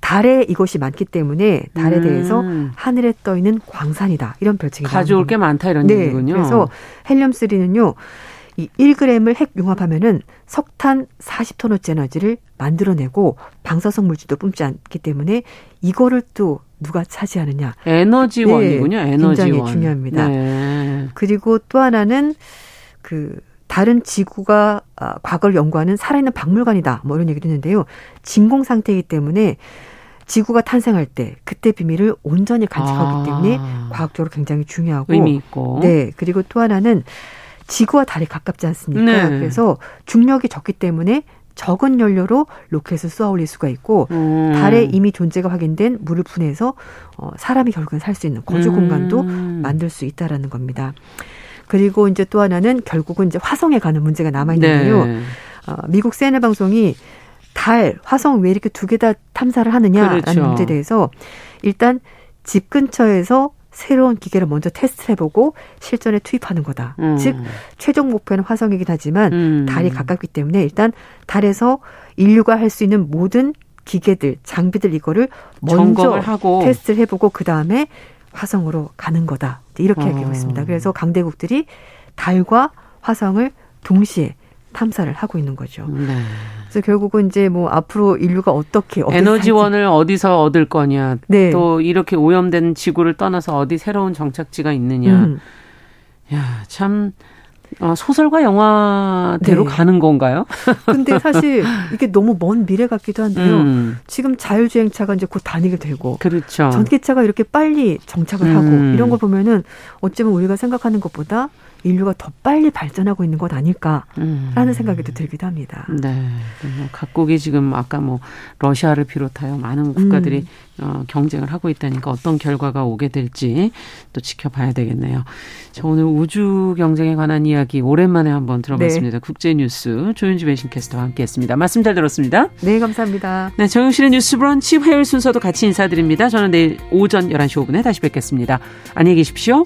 달에 이것이 많기 때문에 달에 음. 대해서 하늘에 떠 있는 광산이다 이런 별칭이 가져올 게 많다 이런 네. 얘기군요. 그래서 헬륨 3는요 이 1g을 핵 융합하면은 석탄 40톤어치 에너지를 만들어내고 방사성 물질도 뿜지 않기 때문에 이거를 또 누가 차지하느냐. 에너지원이군요. 네, 에너지원. 굉장히 중요합니다. 네. 그리고 또 하나는 그 다른 지구가 아, 과거를 연구하는 살아있는 박물관이다. 뭐 이런 얘기도 있는데요. 진공 상태이기 때문에 지구가 탄생할 때 그때 비밀을 온전히 간직하기 아. 때문에 과학적으로 굉장히 중요하고 의미 있고. 네. 그리고 또 하나는 지구와 달이 가깝지 않습니까? 네. 그래서 중력이 적기 때문에 적은 연료로 로켓을 쏘아 올릴 수가 있고 음. 달에 이미 존재가 확인된 물을 분해해서 어, 사람이 결국엔 살수 있는 거주 공간도 음. 만들 수 있다라는 겁니다. 그리고 이제 또 하나는 결국은 이제 화성에 가는 문제가 남아 있는데요. 네. 어, 미국 CNN 방송이 달, 화성 왜 이렇게 두 개 다 탐사를 하느냐라는 그렇죠. 문제에 대해서 일단 집 근처에서 새로운 기계를 먼저 테스트를 해보고 실전에 투입하는 거다. 음. 즉 최종 목표는 화성이긴 하지만 음. 달이 가깝기 때문에 일단 달에서 인류가 할 수 있는 모든 기계들, 장비들 이거를 먼저 하고. 테스트를 해보고 그 다음에 화성으로 가는 거다. 이렇게 어. 얘기하고 있습니다. 그래서 강대국들이 달과 화성을 동시에 탐사를 하고 있는 거죠. 네. 그래서 결국은 이제 뭐 앞으로 인류가 어떻게 에너지원을 어디서 얻을 거냐, 네. 또 이렇게 오염된 지구를 떠나서 어디 새로운 정착지가 있느냐. 음. 야, 참 어, 소설과 영화대로 네. 가는 건가요? 근데 사실 이게 너무 먼 미래 같기도 한데요. 음. 지금 자율주행차가 이제 곧 다니게 되고. 그렇죠. 전기차가 이렇게 빨리 정착을 음. 하고 이런 걸 보면은 어쩌면 우리가 생각하는 것보다 인류가 더 빨리 발전하고 있는 것 아닐까라는 음. 생각이 또 들기도 합니다. 네. 뭐 각국이 지금 아까 뭐 러시아를 비롯하여 많은 국가들이 음. 어, 경쟁을 하고 있다니까 어떤 결과가 오게 될지 또 지켜봐야 되겠네요. 자, 오늘 우주 경쟁에 관한 이야기 오랜만에 한번 들어봤습니다. 네. 국제뉴스 조윤주 배신캐스터와 함께 했습니다. 말씀 잘 들었습니다. 네, 감사합니다. 네, 정영실의 뉴스 브런치 화요일 순서도 같이 인사드립니다. 저는 내일 오전 11시 5분에 다시 뵙겠습니다. 안녕히 계십시오.